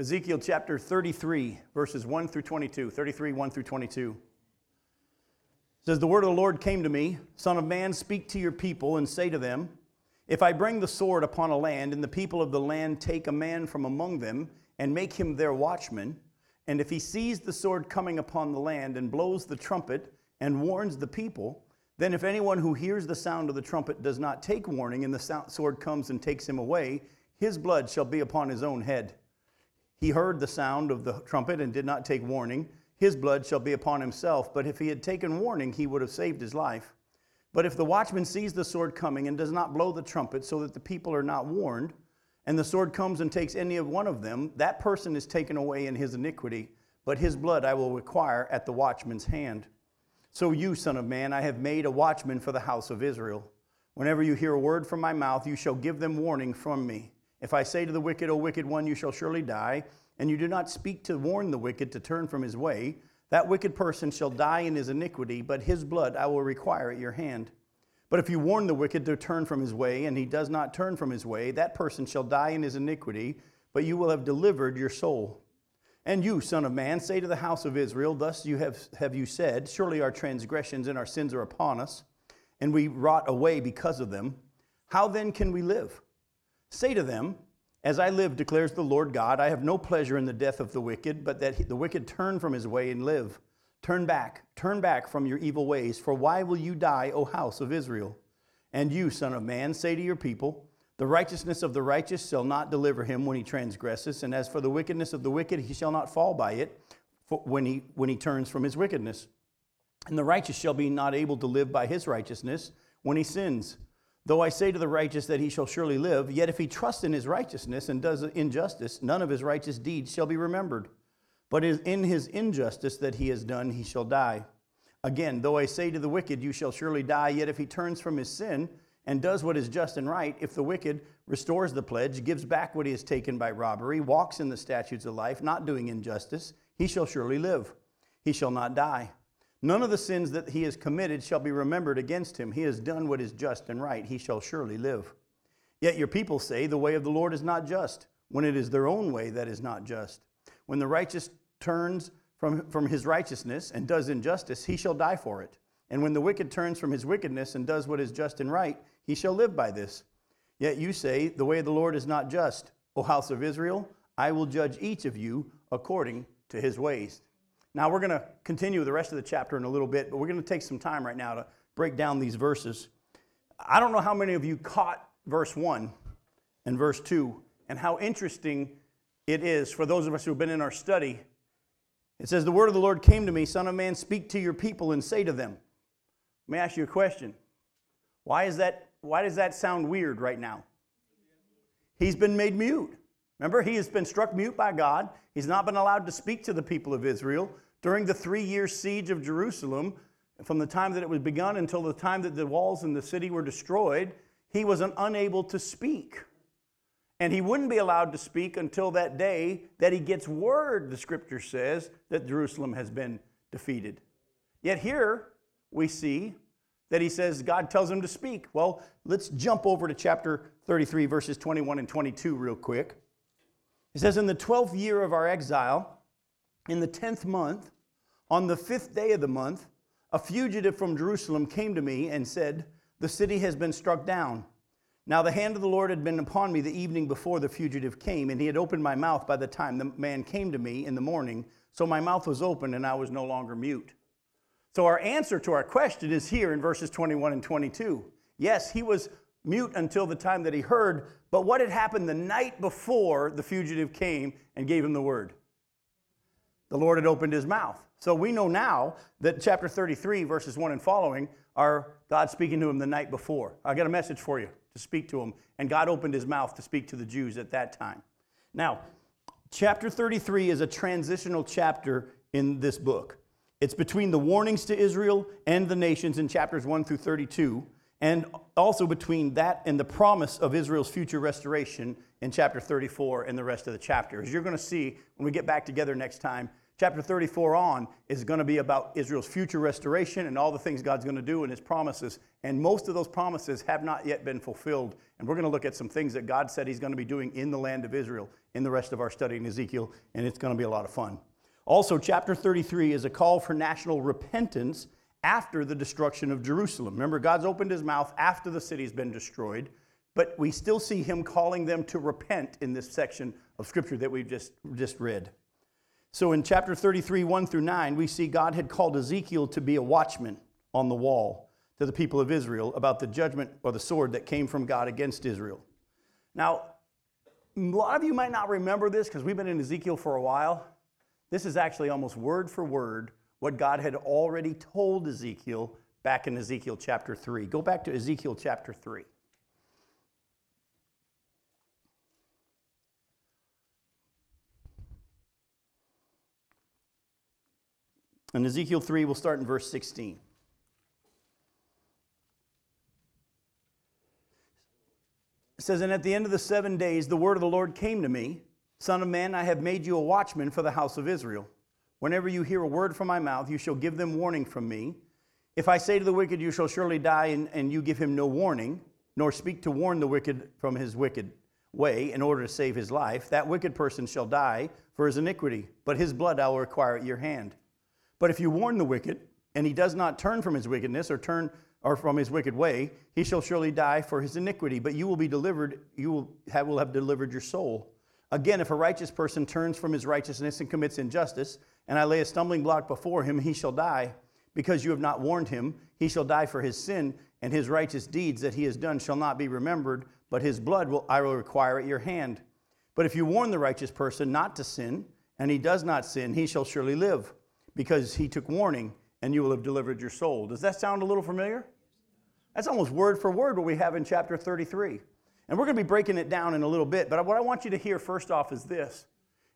Ezekiel chapter 33, verses 1 through 22. 33, 1 through 22. It says, The word of the Lord came to me Son of man, speak to your people and say to them, If I bring the sword upon a land, and the people of the land take a man from among them, and make him their watchman, and if he sees the sword coming upon the land, and blows the trumpet, and warns the people, then if anyone who hears the sound of the trumpet does not take warning, and the sword comes and takes him away, his blood shall be upon his own head. He heard the sound of the trumpet and did not take warning. His blood shall be upon himself. But if he had taken warning, he would have saved his life. But if the watchman sees the sword coming and does not blow the trumpet so that the people are not warned, and the sword comes and takes any of one of them, that person is taken away in his iniquity, but his blood I will require at the watchman's hand. So you, Son of Man, I have made a watchman for the house of Israel. Whenever you hear a word from my mouth, you shall give them warning from me. If I say to the wicked, O wicked one, you shall surely die, and you do not speak to warn the wicked to turn from his way, that wicked person shall die in his iniquity, but his blood I will require at your hand. But if you warn the wicked to turn from his way, and he does not turn from his way, that person shall die in his iniquity, but you will have delivered your soul. And you, Son of Man, say to the house of Israel, Thus you have, have you said, Surely our transgressions and our sins are upon us, and we rot away because of them. How then can we live? Say to them, As I live, declares the Lord God, I have no pleasure in the death of the wicked, but that the wicked turn from his way and live. Turn back, turn back from your evil ways, for why will you die, O house of Israel? And you, Son of Man, say to your people, The righteousness of the righteous shall not deliver him when he transgresses, and as for the wickedness of the wicked, he shall not fall by it when he, when he turns from his wickedness. And the righteous shall be not able to live by his righteousness when he sins. Though I say to the righteous that he shall surely live, yet if he trusts in his righteousness and does injustice, none of his righteous deeds shall be remembered. But in his injustice that he has done, he shall die. Again, though I say to the wicked, You shall surely die, yet if he turns from his sin and does what is just and right, if the wicked restores the pledge, gives back what he has taken by robbery, walks in the statutes of life, not doing injustice, he shall surely live. He shall not die. None of the sins that he has committed shall be remembered against him. He has done what is just and right. He shall surely live. Yet your people say, The way of the Lord is not just, when it is their own way that is not just. When the righteous turns from, from his righteousness and does injustice, he shall die for it. And when the wicked turns from his wickedness and does what is just and right, he shall live by this. Yet you say, The way of the Lord is not just. O house of Israel, I will judge each of you according to his ways. Now, we're going to continue the rest of the chapter in a little bit, but we're going to take some time right now to break down these verses. I don't know how many of you caught verse 1 and verse 2 and how interesting it is for those of us who have been in our study. It says, The word of the Lord came to me, Son of man, speak to your people and say to them. Let me ask you a question. Why, is that, why does that sound weird right now? He's been made mute. Remember, he has been struck mute by God. He's not been allowed to speak to the people of Israel. During the three year siege of Jerusalem, from the time that it was begun until the time that the walls in the city were destroyed, he was unable to speak. And he wouldn't be allowed to speak until that day that he gets word, the scripture says, that Jerusalem has been defeated. Yet here we see that he says God tells him to speak. Well, let's jump over to chapter 33, verses 21 and 22, real quick. It says, In the 12th year of our exile, in the 10th month, on the fifth day of the month, a fugitive from Jerusalem came to me and said, The city has been struck down. Now the hand of the Lord had been upon me the evening before the fugitive came, and he had opened my mouth by the time the man came to me in the morning. So my mouth was open, and I was no longer mute. So our answer to our question is here in verses 21 and 22. Yes, he was mute until the time that he heard. But what had happened the night before the fugitive came and gave him the word? The Lord had opened his mouth. So we know now that chapter 33, verses 1 and following, are God speaking to him the night before. I got a message for you to speak to him. And God opened his mouth to speak to the Jews at that time. Now, chapter 33 is a transitional chapter in this book. It's between the warnings to Israel and the nations in chapters 1 through 32 and also between that and the promise of Israel's future restoration in chapter 34 and the rest of the chapter. As you're going to see when we get back together next time, Chapter 34 on is going to be about Israel's future restoration and all the things God's going to do and his promises. And most of those promises have not yet been fulfilled. And we're going to look at some things that God said he's going to be doing in the land of Israel in the rest of our study in Ezekiel, and it's going to be a lot of fun. Also, chapter 33 is a call for national repentance after the destruction of Jerusalem. Remember, God's opened his mouth after the city's been destroyed, but we still see him calling them to repent in this section of scripture that we've just, just read. So in chapter 33, 1 through 9, we see God had called Ezekiel to be a watchman on the wall to the people of Israel about the judgment or the sword that came from God against Israel. Now, a lot of you might not remember this because we've been in Ezekiel for a while. This is actually almost word for word what God had already told Ezekiel back in Ezekiel chapter 3. Go back to Ezekiel chapter 3. In Ezekiel 3, we'll start in verse 16. It says, And at the end of the seven days, the word of the Lord came to me Son of man, I have made you a watchman for the house of Israel. Whenever you hear a word from my mouth, you shall give them warning from me. If I say to the wicked, You shall surely die, and, and you give him no warning, nor speak to warn the wicked from his wicked way in order to save his life, that wicked person shall die for his iniquity, but his blood I will require at your hand. But if you warn the wicked, and he does not turn from his wickedness or turn or from his wicked way, he shall surely die for his iniquity. But you will be delivered, you will have, will have delivered your soul. Again, if a righteous person turns from his righteousness and commits injustice, and I lay a stumbling block before him, he shall die. Because you have not warned him, he shall die for his sin, and his righteous deeds that he has done shall not be remembered, but his blood will I will require at your hand. But if you warn the righteous person not to sin, and he does not sin, he shall surely live because he took warning and you will have delivered your soul. Does that sound a little familiar? That's almost word for word what we have in chapter 33. And we're going to be breaking it down in a little bit, but what I want you to hear first off is this.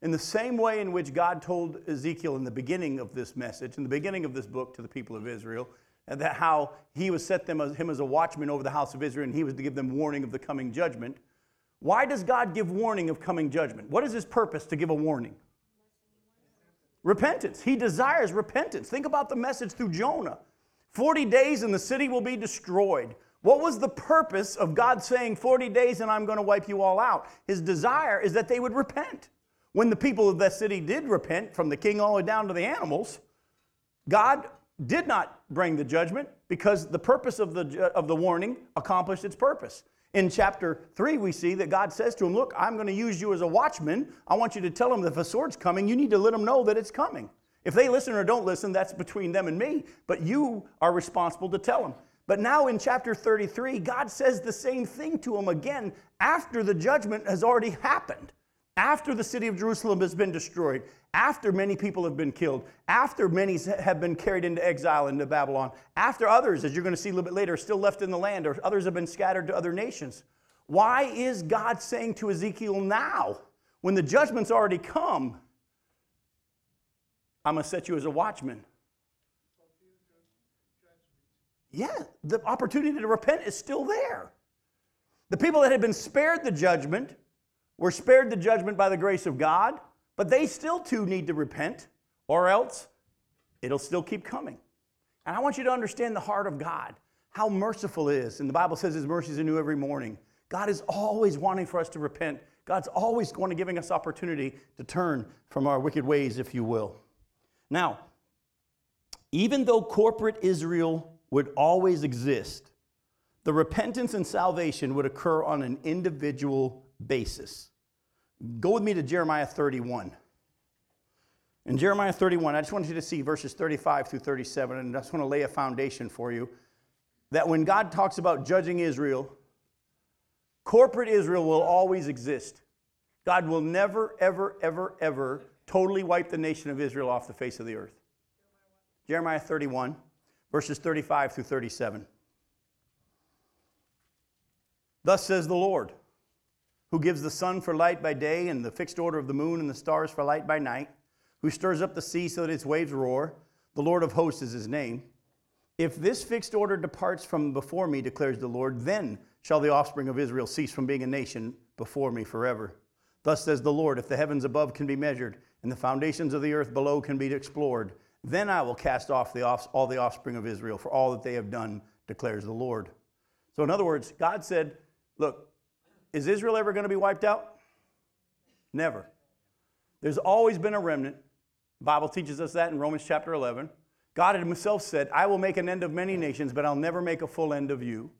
In the same way in which God told Ezekiel in the beginning of this message, in the beginning of this book to the people of Israel, and that how he was set them as, him as a watchman over the house of Israel and he was to give them warning of the coming judgment. Why does God give warning of coming judgment? What is his purpose to give a warning? Repentance. He desires repentance. Think about the message through Jonah 40 days and the city will be destroyed. What was the purpose of God saying 40 days and I'm going to wipe you all out? His desire is that they would repent. When the people of that city did repent, from the king all the way down to the animals, God did not bring the judgment because the purpose of the, of the warning accomplished its purpose. In chapter 3, we see that God says to him, Look, I'm going to use you as a watchman. I want you to tell them that if a sword's coming, you need to let them know that it's coming. If they listen or don't listen, that's between them and me, but you are responsible to tell them. But now in chapter 33, God says the same thing to him again after the judgment has already happened after the city of Jerusalem has been destroyed, after many people have been killed, after many have been carried into exile into Babylon, after others, as you're going to see a little bit later, are still left in the land, or others have been scattered to other nations. Why is God saying to Ezekiel now, when the judgment's already come, I'm going to set you as a watchman? Yeah, the opportunity to repent is still there. The people that had been spared the judgment were spared the judgment by the grace of God, but they still too need to repent, or else it'll still keep coming. And I want you to understand the heart of God, how merciful it is. And the Bible says His mercies are new every morning. God is always wanting for us to repent. God's always going to giving us opportunity to turn from our wicked ways, if you will. Now, even though corporate Israel would always exist, the repentance and salvation would occur on an individual basis. Go with me to Jeremiah 31. In Jeremiah 31, I just want you to see verses 35 through 37, and I just want to lay a foundation for you that when God talks about judging Israel, corporate Israel will always exist. God will never, ever, ever, ever totally wipe the nation of Israel off the face of the earth. Jeremiah 31, verses 35 through 37. Thus says the Lord who gives the sun for light by day and the fixed order of the moon and the stars for light by night, who stirs up the sea so that its waves roar. The Lord of hosts is his name. If this fixed order departs from before me, declares the Lord, then shall the offspring of Israel cease from being a nation before me forever. Thus says the Lord, if the heavens above can be measured and the foundations of the earth below can be explored, then I will cast off the off, all the offspring of Israel for all that they have done, declares the Lord. So, in other words, God said, Look, is Israel ever going to be wiped out? Never. There's always been a remnant. The Bible teaches us that in Romans chapter 11. God himself said, I will make an end of many nations, but I'll never make a full end of you.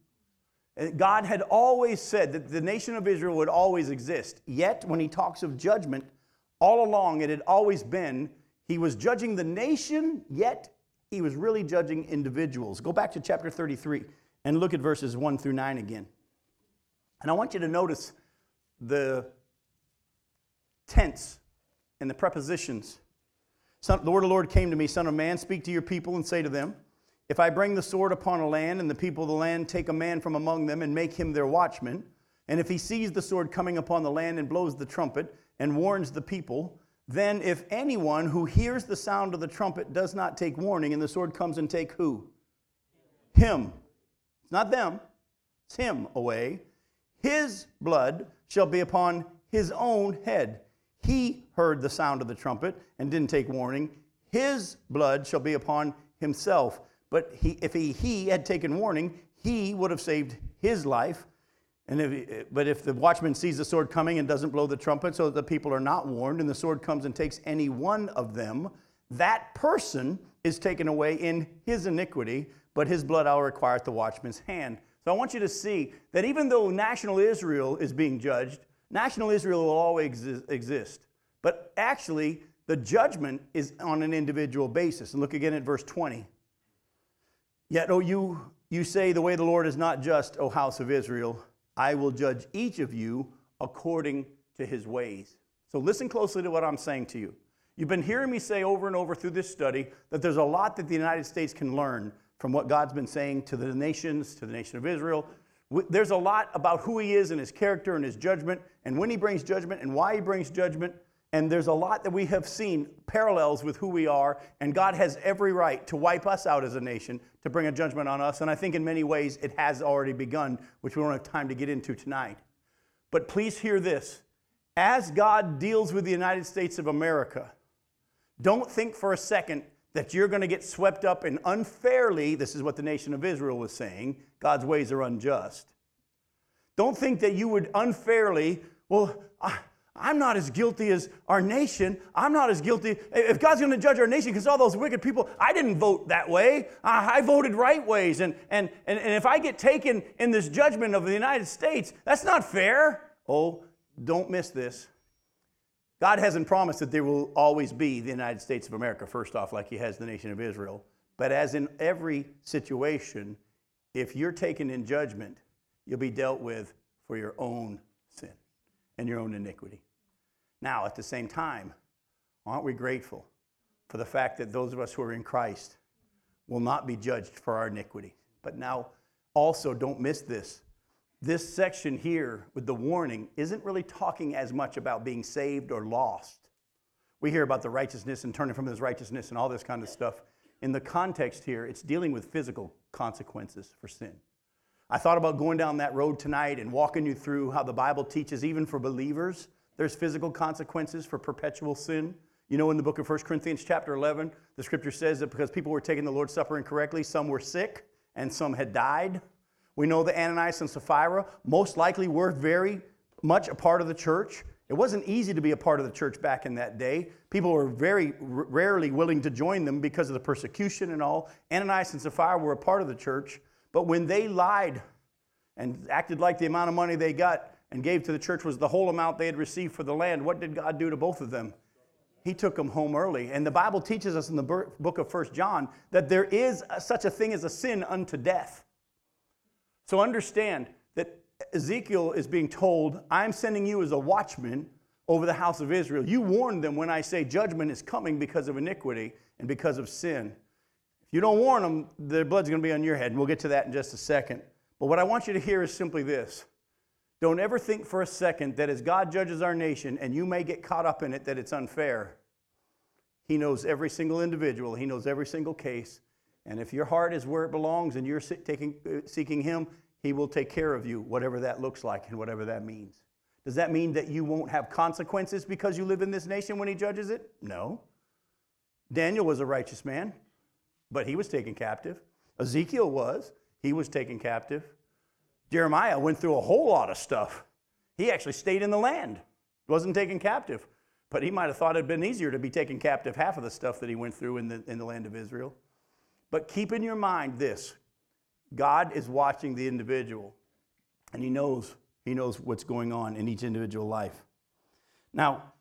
God had always said that the nation of Israel would always exist. Yet, when he talks of judgment, all along it had always been he was judging the nation, yet he was really judging individuals. Go back to chapter 33 and look at verses 1 through 9 again. And I want you to notice the tense and the prepositions. the word of the Lord came to me, Son of man, speak to your people and say to them, if I bring the sword upon a land, and the people of the land take a man from among them and make him their watchman, and if he sees the sword coming upon the land and blows the trumpet and warns the people, then if anyone who hears the sound of the trumpet does not take warning, and the sword comes and take who? Him. It's not them, it's him away. His blood shall be upon his own head. He heard the sound of the trumpet and didn't take warning. His blood shall be upon himself. But he, if he, he had taken warning, he would have saved his life. And if, eh, but if the watchman sees the sword coming and doesn't blow the trumpet so that the people are not warned, and the sword comes and takes any one of them, that person is taken away in his iniquity, but his blood I'll require at the watchman's hand. So I want you to see that even though national Israel is being judged, national Israel will always exist. But actually, the judgment is on an individual basis. And look again at verse 20. Yet, O you, you say, the way of the Lord is not just, O house of Israel. I will judge each of you according to his ways. So listen closely to what I'm saying to you. You've been hearing me say over and over through this study that there's a lot that the United States can learn from what God's been saying to the nations, to the nation of Israel. There's a lot about who he is and his character and his judgment, and when he brings judgment and why he brings judgment. And there's a lot that we have seen parallels with who we are, and God has every right to wipe us out as a nation, to bring a judgment on us. And I think in many ways it has already begun, which we don't have time to get into tonight. But please hear this as God deals with the United States of America, don't think for a second that you're going to get swept up in unfairly, this is what the nation of Israel was saying, God's ways are unjust. Don't think that you would unfairly, well, I, I'm not as guilty as our nation. I'm not as guilty. If God's going to judge our nation because all those wicked people, I didn't vote that way. I voted right ways. And, and, and, and if I get taken in this judgment of the United States, that's not fair. Oh, don't miss this. God hasn't promised that there will always be the United States of America, first off, like He has the nation of Israel. But as in every situation, if you're taken in judgment, you'll be dealt with for your own sin and your own iniquity. Now, at the same time, aren't we grateful for the fact that those of us who are in Christ will not be judged for our iniquity? But now, also, don't miss this. This section here with the warning isn't really talking as much about being saved or lost. We hear about the righteousness and turning from this righteousness and all this kind of stuff. In the context here, it's dealing with physical consequences for sin. I thought about going down that road tonight and walking you through how the Bible teaches, even for believers, there's physical consequences for perpetual sin. You know, in the book of 1 Corinthians, chapter 11, the scripture says that because people were taking the Lord's Supper incorrectly, some were sick and some had died. We know that Ananias and Sapphira most likely were very much a part of the church. It wasn't easy to be a part of the church back in that day. People were very rarely willing to join them because of the persecution and all. Ananias and Sapphira were a part of the church, but when they lied and acted like the amount of money they got and gave to the church was the whole amount they had received for the land, what did God do to both of them? He took them home early. And the Bible teaches us in the book of First John that there is such a thing as a sin unto death. So understand that Ezekiel is being told, I'm sending you as a watchman over the house of Israel. You warn them when I say judgment is coming because of iniquity and because of sin. If you don't warn them, their blood's going to be on your head, and we'll get to that in just a second. But what I want you to hear is simply this Don't ever think for a second that as God judges our nation, and you may get caught up in it, that it's unfair. He knows every single individual, He knows every single case. And if your heart is where it belongs and you're taking, uh, seeking Him, He will take care of you, whatever that looks like and whatever that means. Does that mean that you won't have consequences because you live in this nation when he judges it? No. Daniel was a righteous man, but he was taken captive. Ezekiel was, he was taken captive. Jeremiah went through a whole lot of stuff. He actually stayed in the land, wasn't taken captive. But he might have thought it had been easier to be taken captive half of the stuff that he went through in the, in the land of Israel. But keep in your mind this God is watching the individual, and he knows he knows what's going on in each individual life. Now,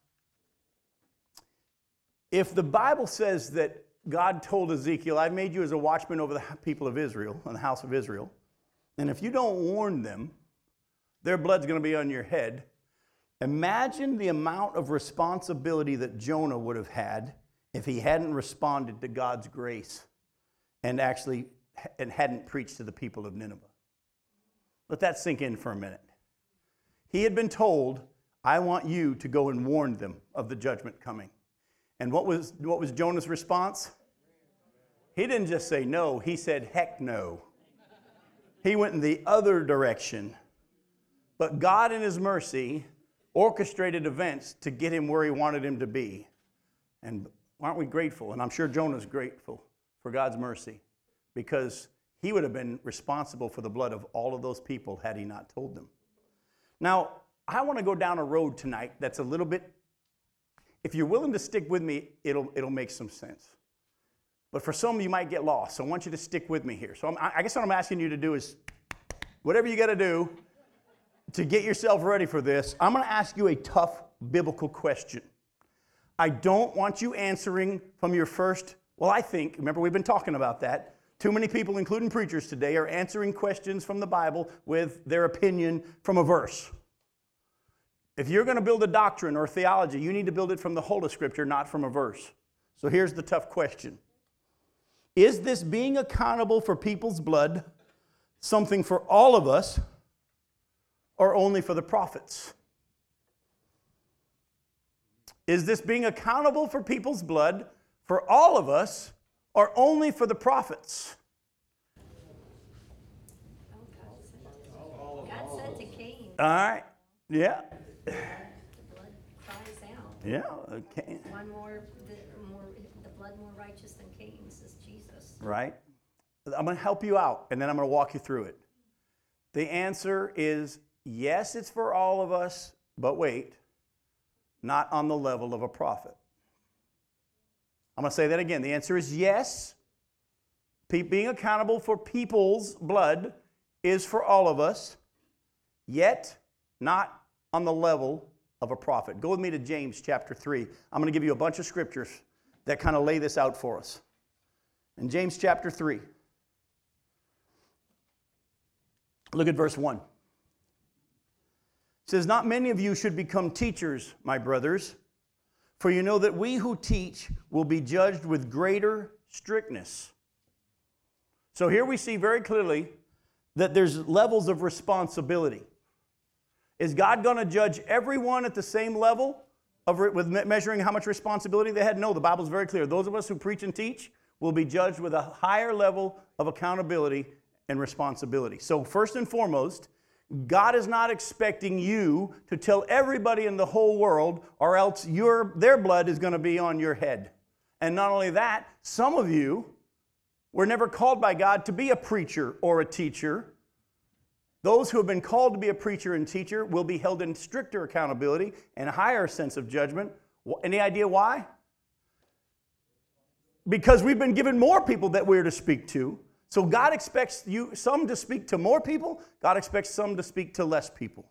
if the Bible says that God told Ezekiel, I've made you as a watchman over the people of Israel, and the house of Israel, and if you don't warn them, their blood's going to be on your head. Imagine the amount of responsibility that Jonah would have had if he hadn't responded to God's grace and actually and hadn't preached to the people of Nineveh. Let that sink in for a minute. He had been told, I want you to go and warn them of the judgment coming. And what was, what was Jonah's response? He didn't just say no, he said, heck no. He went in the other direction. But God, in His mercy, orchestrated events to get him where He wanted him to be. And aren't we grateful? And I'm sure Jonah's grateful for God's mercy because he would have been responsible for the blood of all of those people had he not told them. Now, I want to go down a road tonight that's a little bit, if you're willing to stick with me, it'll, it'll make some sense. But for some, you might get lost. So I want you to stick with me here. So I'm, i guess what I'm asking you to do is whatever you got to do to get yourself ready for this, I'm going to ask you a tough biblical question. I don't want you answering from your first, well, I think, remember we've been talking about that. Too many people, including preachers today, are answering questions from the Bible with their opinion from a verse. If you're going to build a doctrine or theology, you need to build it from the whole of Scripture, not from a verse. So here's the tough question Is this being accountable for people's blood something for all of us or only for the prophets? Is this being accountable for people's blood for all of us or only for the prophets. God said to Cain, All right. Yeah. the blood cries out. Yeah. Okay. One more, the, more, the blood more righteous than Cain's is Jesus. Right. I'm going to help you out and then I'm going to walk you through it. The answer is yes, it's for all of us, but wait, not on the level of a prophet. I'm going to say that again. The answer is yes. being accountable for people's blood is for all of us, yet not on the level of a prophet. Go with me to James chapter 3. I'm going to give you a bunch of scriptures that kind of lay this out for us. In James chapter 3, look at verse 1. It says, Not many of you should become teachers, my brothers for you know that we who teach will be judged with greater strictness. So here we see very clearly that there's levels of responsibility. Is God going to judge everyone at the same level of with measuring how much responsibility they had? No, the Bible's very clear. Those of us who preach and teach will be judged with a higher level of accountability and responsibility. So first and foremost, God is not expecting you to tell everybody in the whole world, or else your, their blood is going to be on your head. And not only that, some of you were never called by God to be a preacher or a teacher. Those who have been called to be a preacher and teacher will be held in stricter accountability and a higher sense of judgment. Any idea why? Because we've been given more people that we're to speak to. So God expects you some to speak to more people, God expects some to speak to less people.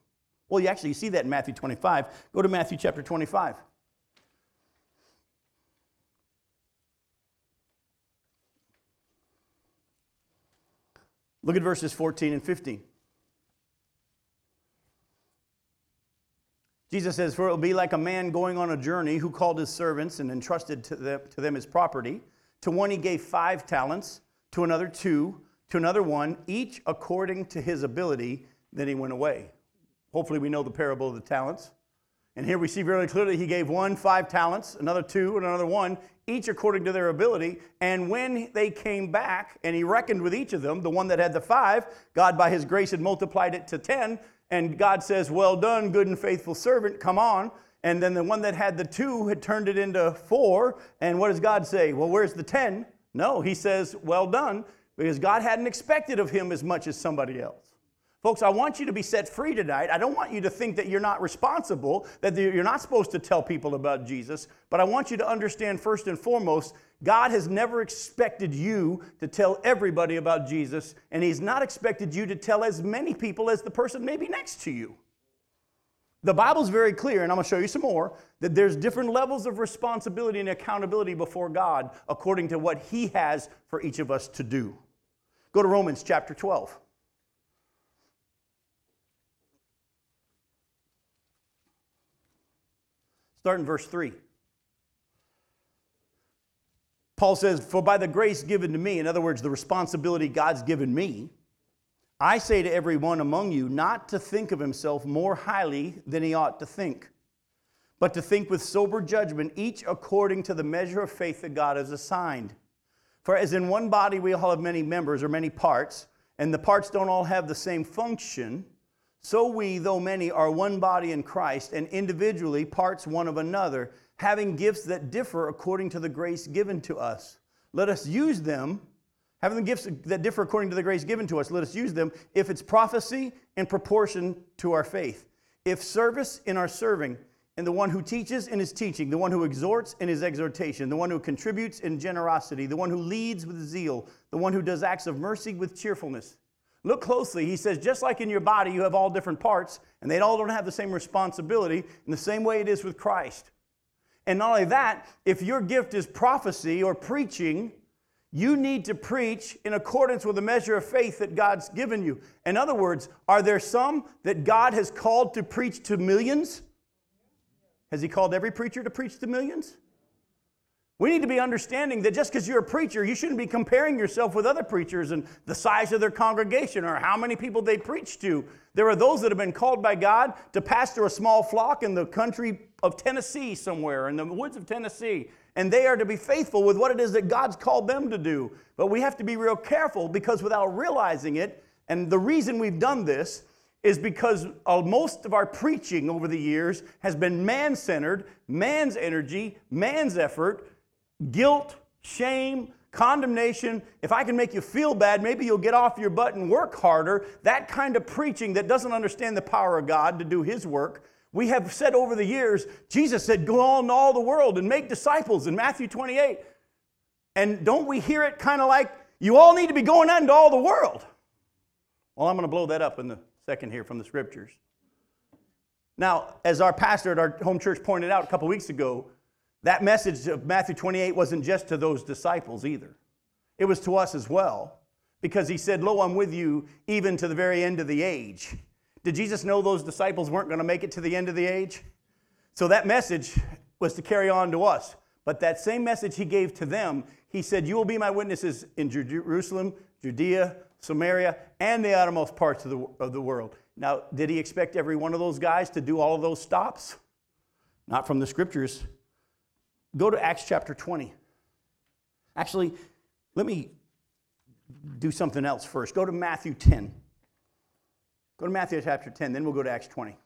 Well, you actually see that in Matthew 25. Go to Matthew chapter 25. Look at verses 14 and 15. Jesus says, For it will be like a man going on a journey who called his servants and entrusted to them, to them his property. To one he gave five talents to another two, to another one, each according to his ability. Then he went away. Hopefully, we know the parable of the talents. And here we see very clearly he gave one five talents, another two, and another one, each according to their ability. And when they came back and he reckoned with each of them, the one that had the five, God by his grace had multiplied it to ten. And God says, Well done, good and faithful servant, come on. And then the one that had the two had turned it into four. And what does God say? Well, where's the 10? No, he says, Well done, because God hadn't expected of him as much as somebody else. Folks, I want you to be set free tonight. I don't want you to think that you're not responsible, that you're not supposed to tell people about Jesus, but I want you to understand first and foremost, God has never expected you to tell everybody about Jesus, and He's not expected you to tell as many people as the person maybe next to you. The Bible's very clear, and I'm going to show you some more, that there's different levels of responsibility and accountability before God according to what He has for each of us to do. Go to Romans chapter 12. Start in verse 3. Paul says, For by the grace given to me, in other words, the responsibility God's given me, I say to everyone among you not to think of himself more highly than he ought to think, but to think with sober judgment, each according to the measure of faith that God has assigned. For as in one body we all have many members or many parts, and the parts don't all have the same function, so we, though many, are one body in Christ, and individually parts one of another, having gifts that differ according to the grace given to us. Let us use them, having the gifts that differ according to the grace given to us, let us use them if it's prophecy in proportion to our faith, if service in our serving, and the one who teaches in his teaching, the one who exhorts in his exhortation, the one who contributes in generosity, the one who leads with zeal, the one who does acts of mercy with cheerfulness. Look closely. He says, just like in your body, you have all different parts, and they all don't have the same responsibility, in the same way it is with Christ. And not only that, if your gift is prophecy or preaching, you need to preach in accordance with the measure of faith that God's given you. In other words, are there some that God has called to preach to millions? Has He called every preacher to preach to millions? We need to be understanding that just because you're a preacher, you shouldn't be comparing yourself with other preachers and the size of their congregation or how many people they preach to. There are those that have been called by God to pastor a small flock in the country of Tennessee somewhere, in the woods of Tennessee, and they are to be faithful with what it is that God's called them to do. But we have to be real careful because without realizing it, and the reason we've done this is because uh, most of our preaching over the years has been man centered, man's energy, man's effort guilt, shame, condemnation. If I can make you feel bad, maybe you'll get off your butt and work harder. That kind of preaching that doesn't understand the power of God to do His work. We have said over the years, Jesus said, Go on to all the world and make disciples in Matthew 28. And don't we hear it kind of like, You all need to be going out into all the world? Well, I'm going to blow that up in the second here from the scriptures. Now, as our pastor at our home church pointed out a couple weeks ago, that message of Matthew 28 wasn't just to those disciples either, it was to us as well, because he said, Lo, I'm with you even to the very end of the age. Did Jesus know those disciples weren't going to make it to the end of the age? So that message was to carry on to us. But that same message he gave to them, he said, You will be my witnesses in Jerusalem, Judea, Samaria, and the outermost parts of the, of the world. Now, did he expect every one of those guys to do all of those stops? Not from the scriptures. Go to Acts chapter 20. Actually, let me do something else first. Go to Matthew 10. Go to Matthew chapter 10, then we'll go to Acts 20.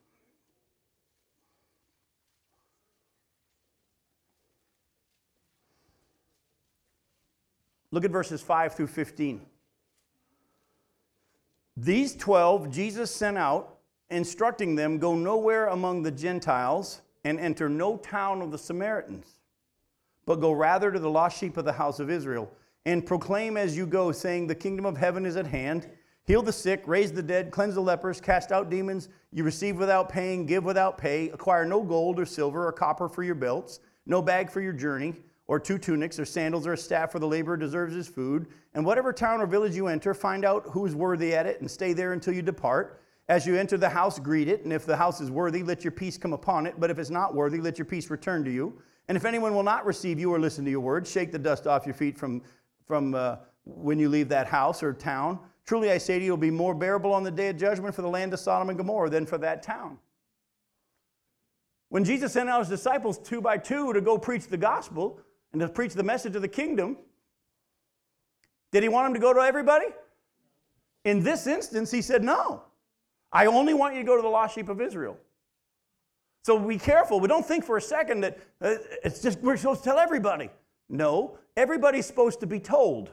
Look at verses 5 through 15. These 12 Jesus sent out, instructing them, Go nowhere among the Gentiles and enter no town of the Samaritans but go rather to the lost sheep of the house of Israel, and proclaim as you go, saying, The kingdom of heaven is at hand. Heal the sick, raise the dead, cleanse the lepers, cast out demons. You receive without paying, give without pay. Acquire no gold or silver or copper for your belts, no bag for your journey, or two tunics, or sandals, or a staff for the laborer deserves his food. And whatever town or village you enter, find out who is worthy at it, and stay there until you depart. As you enter the house, greet it, and if the house is worthy, let your peace come upon it. But if it's not worthy, let your peace return to you. And if anyone will not receive you or listen to your words, shake the dust off your feet from, from uh, when you leave that house or town. Truly I say to you, it will be more bearable on the day of judgment for the land of Sodom and Gomorrah than for that town. When Jesus sent out his disciples two by two to go preach the gospel and to preach the message of the kingdom, did he want them to go to everybody? In this instance, he said no. I only want you to go to the lost sheep of Israel. So be careful. We don't think for a second that uh, it's just we're supposed to tell everybody. No, everybody's supposed to be told.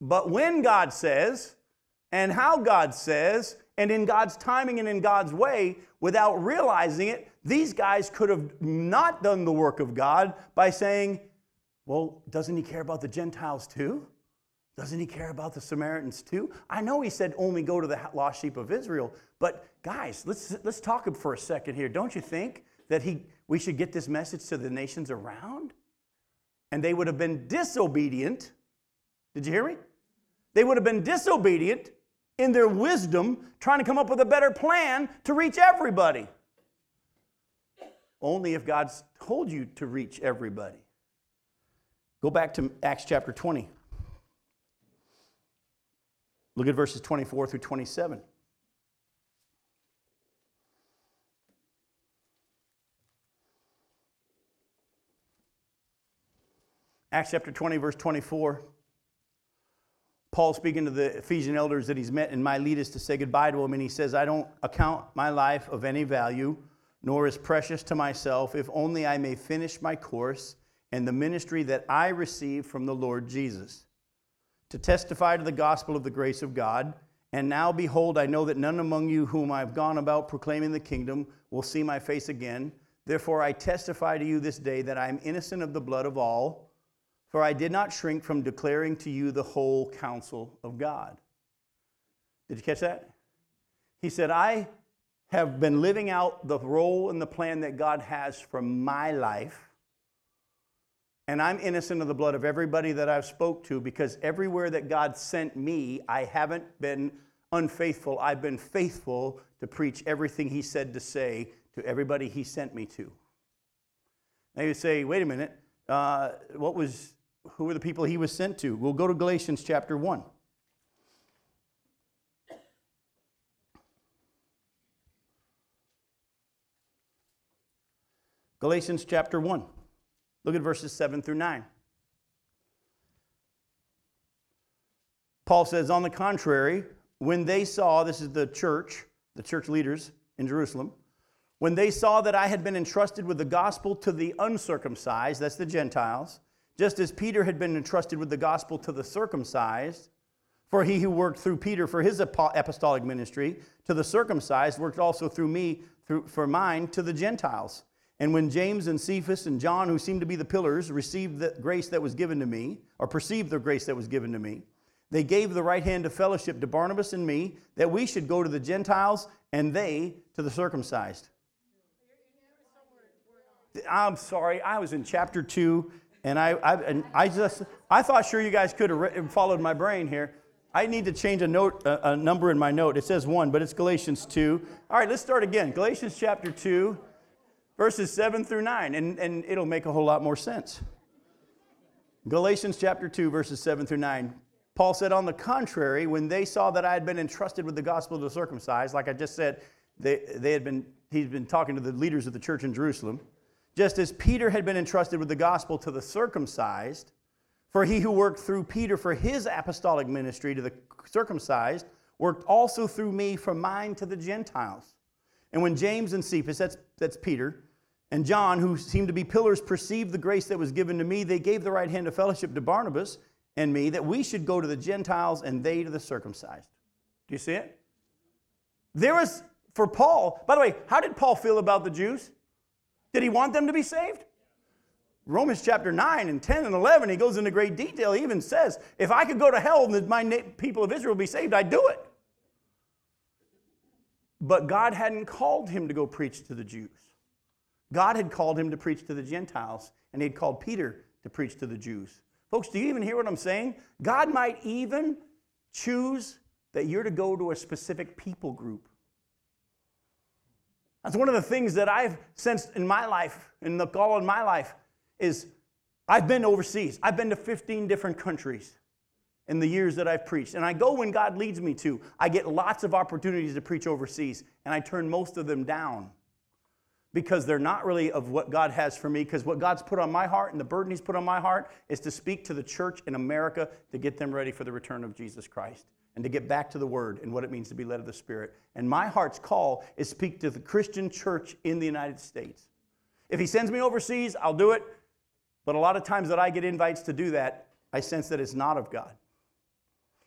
But when God says, and how God says, and in God's timing and in God's way, without realizing it, these guys could have not done the work of God by saying, Well, doesn't He care about the Gentiles too? Doesn't He care about the Samaritans too? I know He said only go to the lost sheep of Israel, but guys, let's, let's talk for a second here. Don't you think that he, we should get this message to the nations around? And they would have been disobedient. Did you hear me? They would have been disobedient in their wisdom, trying to come up with a better plan to reach everybody. Only if God's told you to reach everybody. Go back to Acts chapter 20. Look at verses 24 through 27. Acts chapter 20, verse 24. Paul speaking to the Ephesian elders that he's met in Miletus to say goodbye to him, and he says, I don't account my life of any value, nor is precious to myself, if only I may finish my course and the ministry that I received from the Lord Jesus, to testify to the gospel of the grace of God. And now, behold, I know that none among you whom I've gone about proclaiming the kingdom will see my face again. Therefore, I testify to you this day that I am innocent of the blood of all for I did not shrink from declaring to you the whole counsel of God. Did you catch that? He said, I have been living out the role and the plan that God has for my life. And I'm innocent of the blood of everybody that I've spoke to because everywhere that God sent me, I haven't been unfaithful. I've been faithful to preach everything he said to say to everybody he sent me to. Now you say, wait a minute, uh, what was who were the people he was sent to? We'll go to Galatians chapter 1. Galatians chapter 1. Look at verses 7 through 9. Paul says, On the contrary, when they saw, this is the church, the church leaders in Jerusalem, when they saw that I had been entrusted with the gospel to the uncircumcised, that's the Gentiles, just as Peter had been entrusted with the gospel to the circumcised, for he who worked through Peter for his apostolic ministry to the circumcised worked also through me through, for mine to the Gentiles. And when James and Cephas and John, who seemed to be the pillars, received the grace that was given to me, or perceived the grace that was given to me, they gave the right hand of fellowship to Barnabas and me that we should go to the Gentiles and they to the circumcised. I'm sorry, I was in chapter 2 and I, I, and I just, I thought sure you guys could have followed my brain here. I need to change a note, a, a number in my note. It says one, but it's Galatians 2. All right, let's start again. Galatians chapter 2, verses 7 through 9, and, and it'll make a whole lot more sense. Galatians chapter 2, verses 7 through 9. Paul said, On the contrary, when they saw that I had been entrusted with the gospel of the circumcised, like I just said, they, they had been, he'd been talking to the leaders of the church in Jerusalem just as Peter had been entrusted with the gospel to the circumcised, for he who worked through Peter for his apostolic ministry to the circumcised worked also through me for mine to the Gentiles. And when James and Cephas, that's, that's Peter, and John, who seemed to be pillars, perceived the grace that was given to me, they gave the right hand of fellowship to Barnabas and me that we should go to the Gentiles and they to the circumcised. Do you see it? There was, for Paul, by the way, how did Paul feel about the Jews? Did he want them to be saved? Romans chapter 9 and 10 and 11, he goes into great detail. He even says, if I could go to hell and my people of Israel be saved, I'd do it. But God hadn't called him to go preach to the Jews. God had called him to preach to the Gentiles, and he had called Peter to preach to the Jews. Folks, do you even hear what I'm saying? God might even choose that you're to go to a specific people group. That's one of the things that I've sensed in my life, in the call in my life, is I've been overseas. I've been to 15 different countries in the years that I've preached. And I go when God leads me to. I get lots of opportunities to preach overseas, and I turn most of them down because they're not really of what God has for me. Because what God's put on my heart and the burden He's put on my heart is to speak to the church in America to get them ready for the return of Jesus Christ. and to get back to the Word and what it means to be led of the Spirit. And my heart's call is speak to the Christian church in the United States. If He sends me overseas, I'll do it. But a lot of times that I get invites to do that, I sense that it's not of God.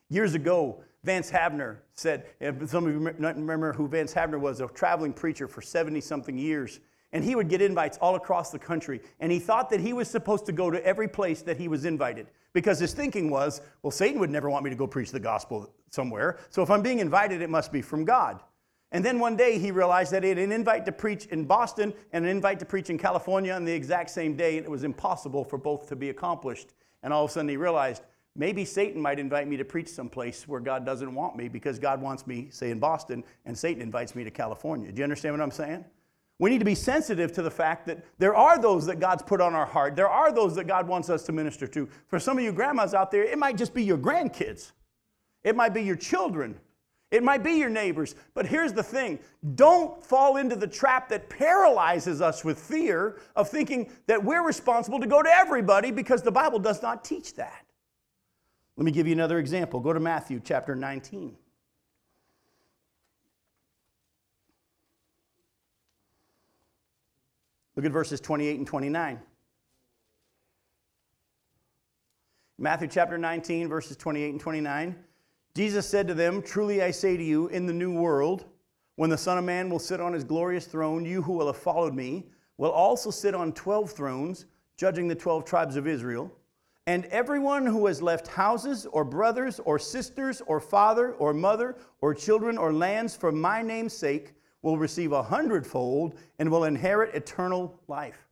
Years ago, Vance Havner said, some of you remember who Vance Havner was, a traveling preacher for 70 something years. And he would get invites all across the country. And he thought that he was supposed to go to every place that he was invited because his thinking was, well, Satan would never want me to go preach the gospel somewhere. So if I'm being invited, it must be from God. And then one day he realized that he had an invite to preach in Boston and an invite to preach in California on the exact same day, and it was impossible for both to be accomplished. And all of a sudden he realized maybe Satan might invite me to preach someplace where God doesn't want me because God wants me, say, in Boston, and Satan invites me to California. Do you understand what I'm saying? We need to be sensitive to the fact that there are those that God's put on our heart. There are those that God wants us to minister to. For some of you grandmas out there, it might just be your grandkids, it might be your children, it might be your neighbors. But here's the thing don't fall into the trap that paralyzes us with fear of thinking that we're responsible to go to everybody because the Bible does not teach that. Let me give you another example. Go to Matthew chapter 19. Look at verses 28 and 29. Matthew chapter 19, verses 28 and 29. Jesus said to them, Truly I say to you, in the new world, when the Son of Man will sit on his glorious throne, you who will have followed me will also sit on 12 thrones, judging the 12 tribes of Israel. And everyone who has left houses or brothers or sisters or father or mother or children or lands for my name's sake will receive a hundredfold and will inherit eternal life.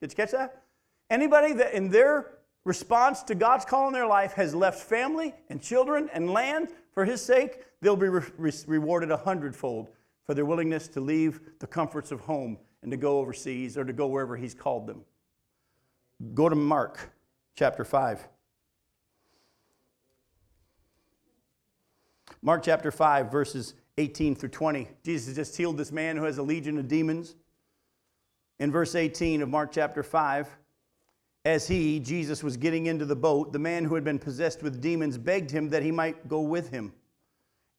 Did you catch that? Anybody that in their response to God's call in their life has left family and children and land for His sake, they'll be re- re- rewarded a hundredfold for their willingness to leave the comforts of home and to go overseas or to go wherever He's called them. Go to Mark chapter 5. Mark chapter 5, verses 18 through 20. Jesus just healed this man who has a legion of demons. In verse 18 of Mark chapter 5, as he, Jesus, was getting into the boat, the man who had been possessed with demons begged him that he might go with him.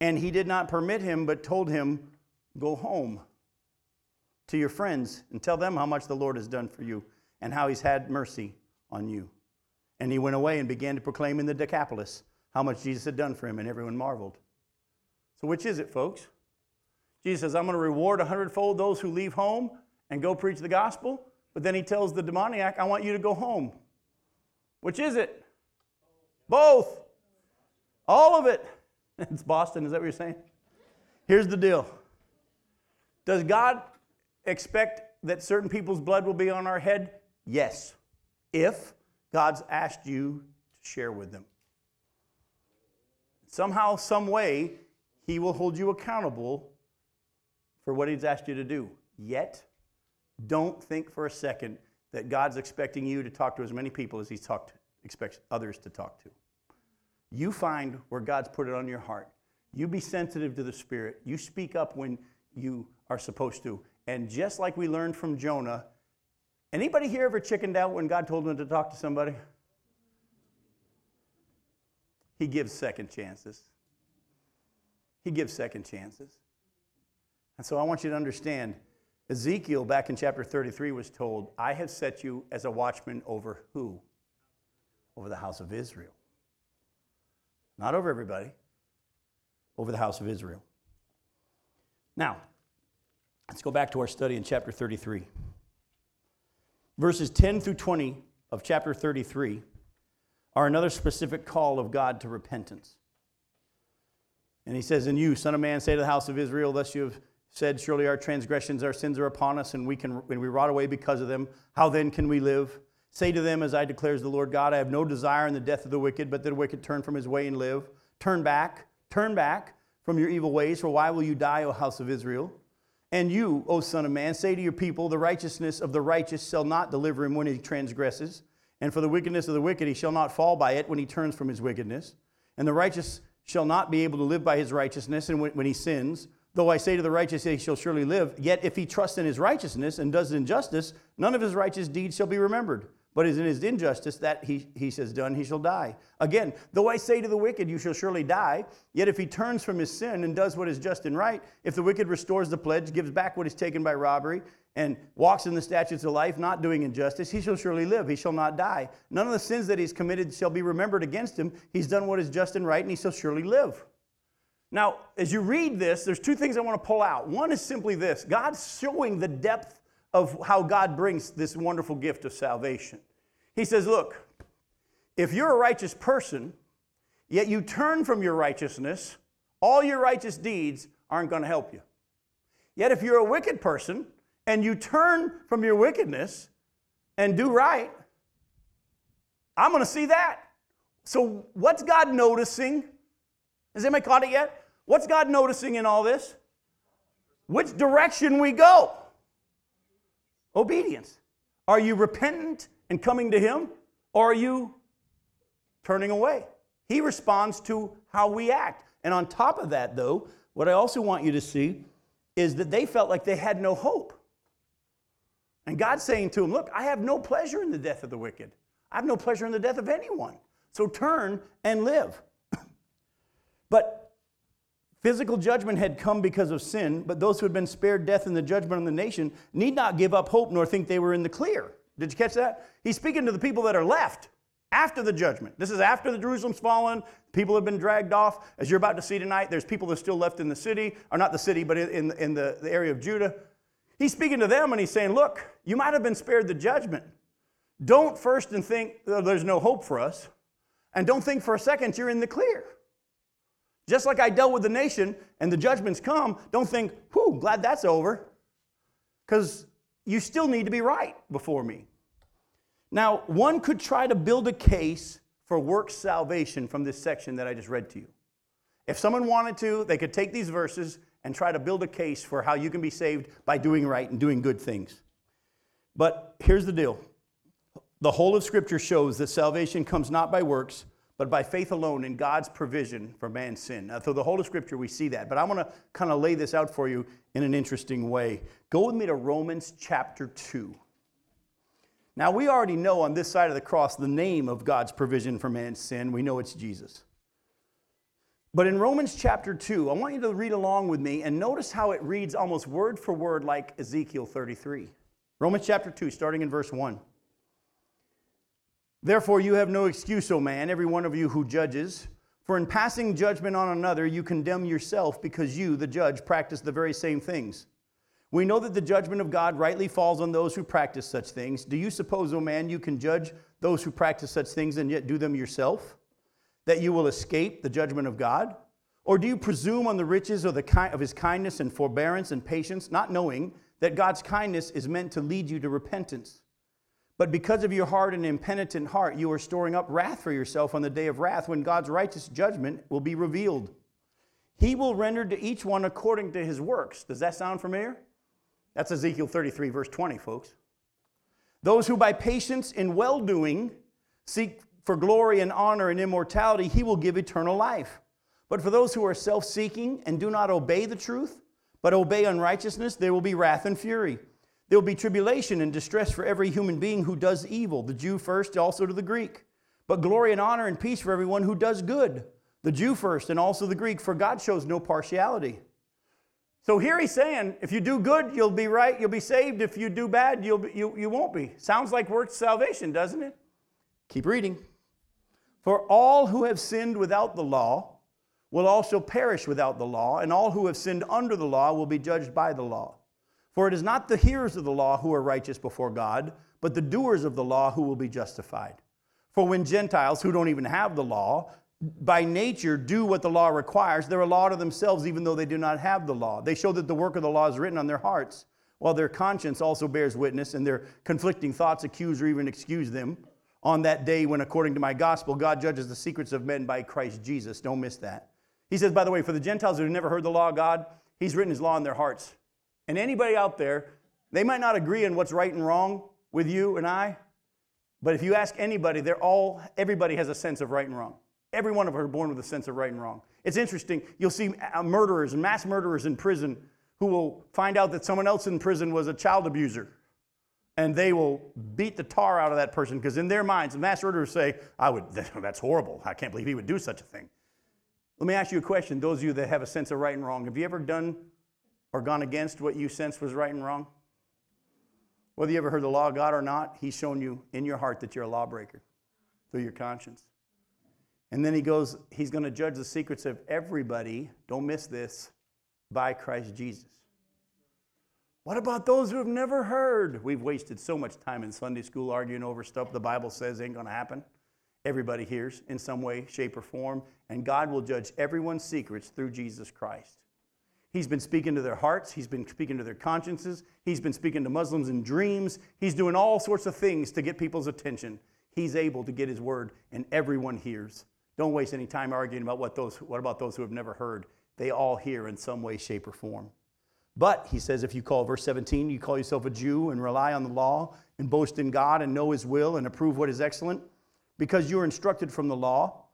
And he did not permit him, but told him, Go home to your friends and tell them how much the Lord has done for you and how he's had mercy on you. And he went away and began to proclaim in the Decapolis how much Jesus had done for him, and everyone marveled. So, which is it, folks? Jesus says, I'm going to reward a hundredfold those who leave home and go preach the gospel. But then he tells the demoniac, I want you to go home. Which is it? Both. All of it. It's Boston, is that what you're saying? Here's the deal Does God expect that certain people's blood will be on our head? Yes. If God's asked you to share with them. Somehow, some way, he will hold you accountable for what He's asked you to do. Yet, don't think for a second that God's expecting you to talk to as many people as He talked, expects others to talk to. You find where God's put it on your heart. You be sensitive to the Spirit. You speak up when you are supposed to. And just like we learned from Jonah, anybody here ever chickened out when God told them to talk to somebody? He gives second chances. He gives second chances. And so I want you to understand Ezekiel, back in chapter 33, was told, I have set you as a watchman over who? Over the house of Israel. Not over everybody, over the house of Israel. Now, let's go back to our study in chapter 33. Verses 10 through 20 of chapter 33 are another specific call of God to repentance. And he says, And you, Son of Man, say to the house of Israel, Thus you have said, Surely our transgressions, our sins are upon us, and we, can, and we rot away because of them. How then can we live? Say to them, As I declares the Lord God, I have no desire in the death of the wicked, but that the wicked turn from his way and live. Turn back, turn back from your evil ways, for why will you die, O house of Israel? And you, O Son of Man, say to your people, The righteousness of the righteous shall not deliver him when he transgresses, and for the wickedness of the wicked he shall not fall by it when he turns from his wickedness. And the righteous shall not be able to live by his righteousness and when he sins. Though I say to the righteous, he shall surely live. Yet if he trusts in his righteousness and does injustice, none of his righteous deeds shall be remembered. But is in his injustice that he, he says done, he shall die. Again, though I say to the wicked, you shall surely die, yet if he turns from his sin and does what is just and right, if the wicked restores the pledge, gives back what is taken by robbery, and walks in the statutes of life, not doing injustice, he shall surely live, he shall not die. None of the sins that he's committed shall be remembered against him. He's done what is just and right, and he shall surely live. Now, as you read this, there's two things I want to pull out. One is simply this God's showing the depth of how God brings this wonderful gift of salvation. He says, Look, if you're a righteous person, yet you turn from your righteousness, all your righteous deeds aren't going to help you. Yet if you're a wicked person and you turn from your wickedness and do right, I'm going to see that. So, what's God noticing? Has anybody caught it yet? What's God noticing in all this? Which direction we go? Obedience. Are you repentant and coming to Him, or are you turning away? He responds to how we act. And on top of that, though, what I also want you to see is that they felt like they had no hope. And God's saying to them, Look, I have no pleasure in the death of the wicked. I have no pleasure in the death of anyone. So turn and live. but physical judgment had come because of sin, but those who had been spared death in the judgment on the nation need not give up hope nor think they were in the clear. Did you catch that? He's speaking to the people that are left after the judgment. This is after the Jerusalem's fallen. People have been dragged off. As you're about to see tonight, there's people that are still left in the city, or not the city, but in, in the, the area of Judah. He's speaking to them and he's saying, Look, you might have been spared the judgment. Don't first and think oh, there's no hope for us. And don't think for a second you're in the clear. Just like I dealt with the nation and the judgments come, don't think, whew, glad that's over. Because you still need to be right before me. Now, one could try to build a case for work salvation from this section that I just read to you. If someone wanted to, they could take these verses and try to build a case for how you can be saved by doing right and doing good things. But here's the deal the whole of Scripture shows that salvation comes not by works, but by faith alone in God's provision for man's sin. Now, through the whole of Scripture, we see that. But I want to kind of lay this out for you in an interesting way. Go with me to Romans chapter 2. Now, we already know on this side of the cross the name of God's provision for man's sin. We know it's Jesus. But in Romans chapter 2, I want you to read along with me and notice how it reads almost word for word like Ezekiel 33. Romans chapter 2, starting in verse 1. Therefore, you have no excuse, O man, every one of you who judges. For in passing judgment on another, you condemn yourself because you, the judge, practice the very same things. We know that the judgment of God rightly falls on those who practice such things. Do you suppose, O man, you can judge those who practice such things and yet do them yourself? That you will escape the judgment of God? Or do you presume on the riches of, the ki- of his kindness and forbearance and patience, not knowing that God's kindness is meant to lead you to repentance? But because of your hard and impenitent heart, you are storing up wrath for yourself on the day of wrath when God's righteous judgment will be revealed. He will render to each one according to his works. Does that sound familiar? That's Ezekiel 33, verse 20, folks. Those who by patience in well doing seek for glory and honor and immortality, he will give eternal life. But for those who are self seeking and do not obey the truth, but obey unrighteousness, there will be wrath and fury. There will be tribulation and distress for every human being who does evil, the Jew first, also to the Greek. But glory and honor and peace for everyone who does good, the Jew first, and also the Greek, for God shows no partiality. So here he's saying, if you do good, you'll be right, you'll be saved. If you do bad, you'll be, you, you won't be. Sounds like works salvation, doesn't it? Keep reading. For all who have sinned without the law will also perish without the law, and all who have sinned under the law will be judged by the law. For it is not the hearers of the law who are righteous before God, but the doers of the law who will be justified. For when Gentiles who don't even have the law, by nature do what the law requires, they're a law to themselves even though they do not have the law. They show that the work of the law is written on their hearts, while their conscience also bears witness, and their conflicting thoughts accuse or even excuse them. On that day, when according to my gospel, God judges the secrets of men by Christ Jesus. Don't miss that. He says, by the way, for the Gentiles who have never heard the law of God, He's written His law in their hearts. And anybody out there, they might not agree on what's right and wrong with you and I, but if you ask anybody, they're all, everybody has a sense of right and wrong. Every one of us are born with a sense of right and wrong. It's interesting. You'll see murderers and mass murderers in prison who will find out that someone else in prison was a child abuser. and they will beat the tar out of that person because in their minds, the mass murderers say, I would, that's horrible. I can't believe he would do such a thing. Let me ask you a question. Those of you that have a sense of right and wrong, have you ever done or gone against what you sensed was right and wrong? Whether you ever heard the law of God or not, He's shown you in your heart that you're a lawbreaker through your conscience. And then He goes, He's going to judge the secrets of everybody, don't miss this, by Christ Jesus. What about those who have never heard? We've wasted so much time in Sunday school arguing over stuff the Bible says ain't going to happen. Everybody hears in some way, shape, or form, and God will judge everyone's secrets through Jesus Christ. He's been speaking to their hearts, He's been speaking to their consciences, He's been speaking to Muslims in dreams, He's doing all sorts of things to get people's attention. He's able to get His word, and everyone hears. Don't waste any time arguing about what, those, what about those who have never heard. They all hear in some way, shape, or form. But he says, if you call, verse 17, you call yourself a Jew and rely on the law and boast in God and know his will and approve what is excellent, because you are instructed from the law.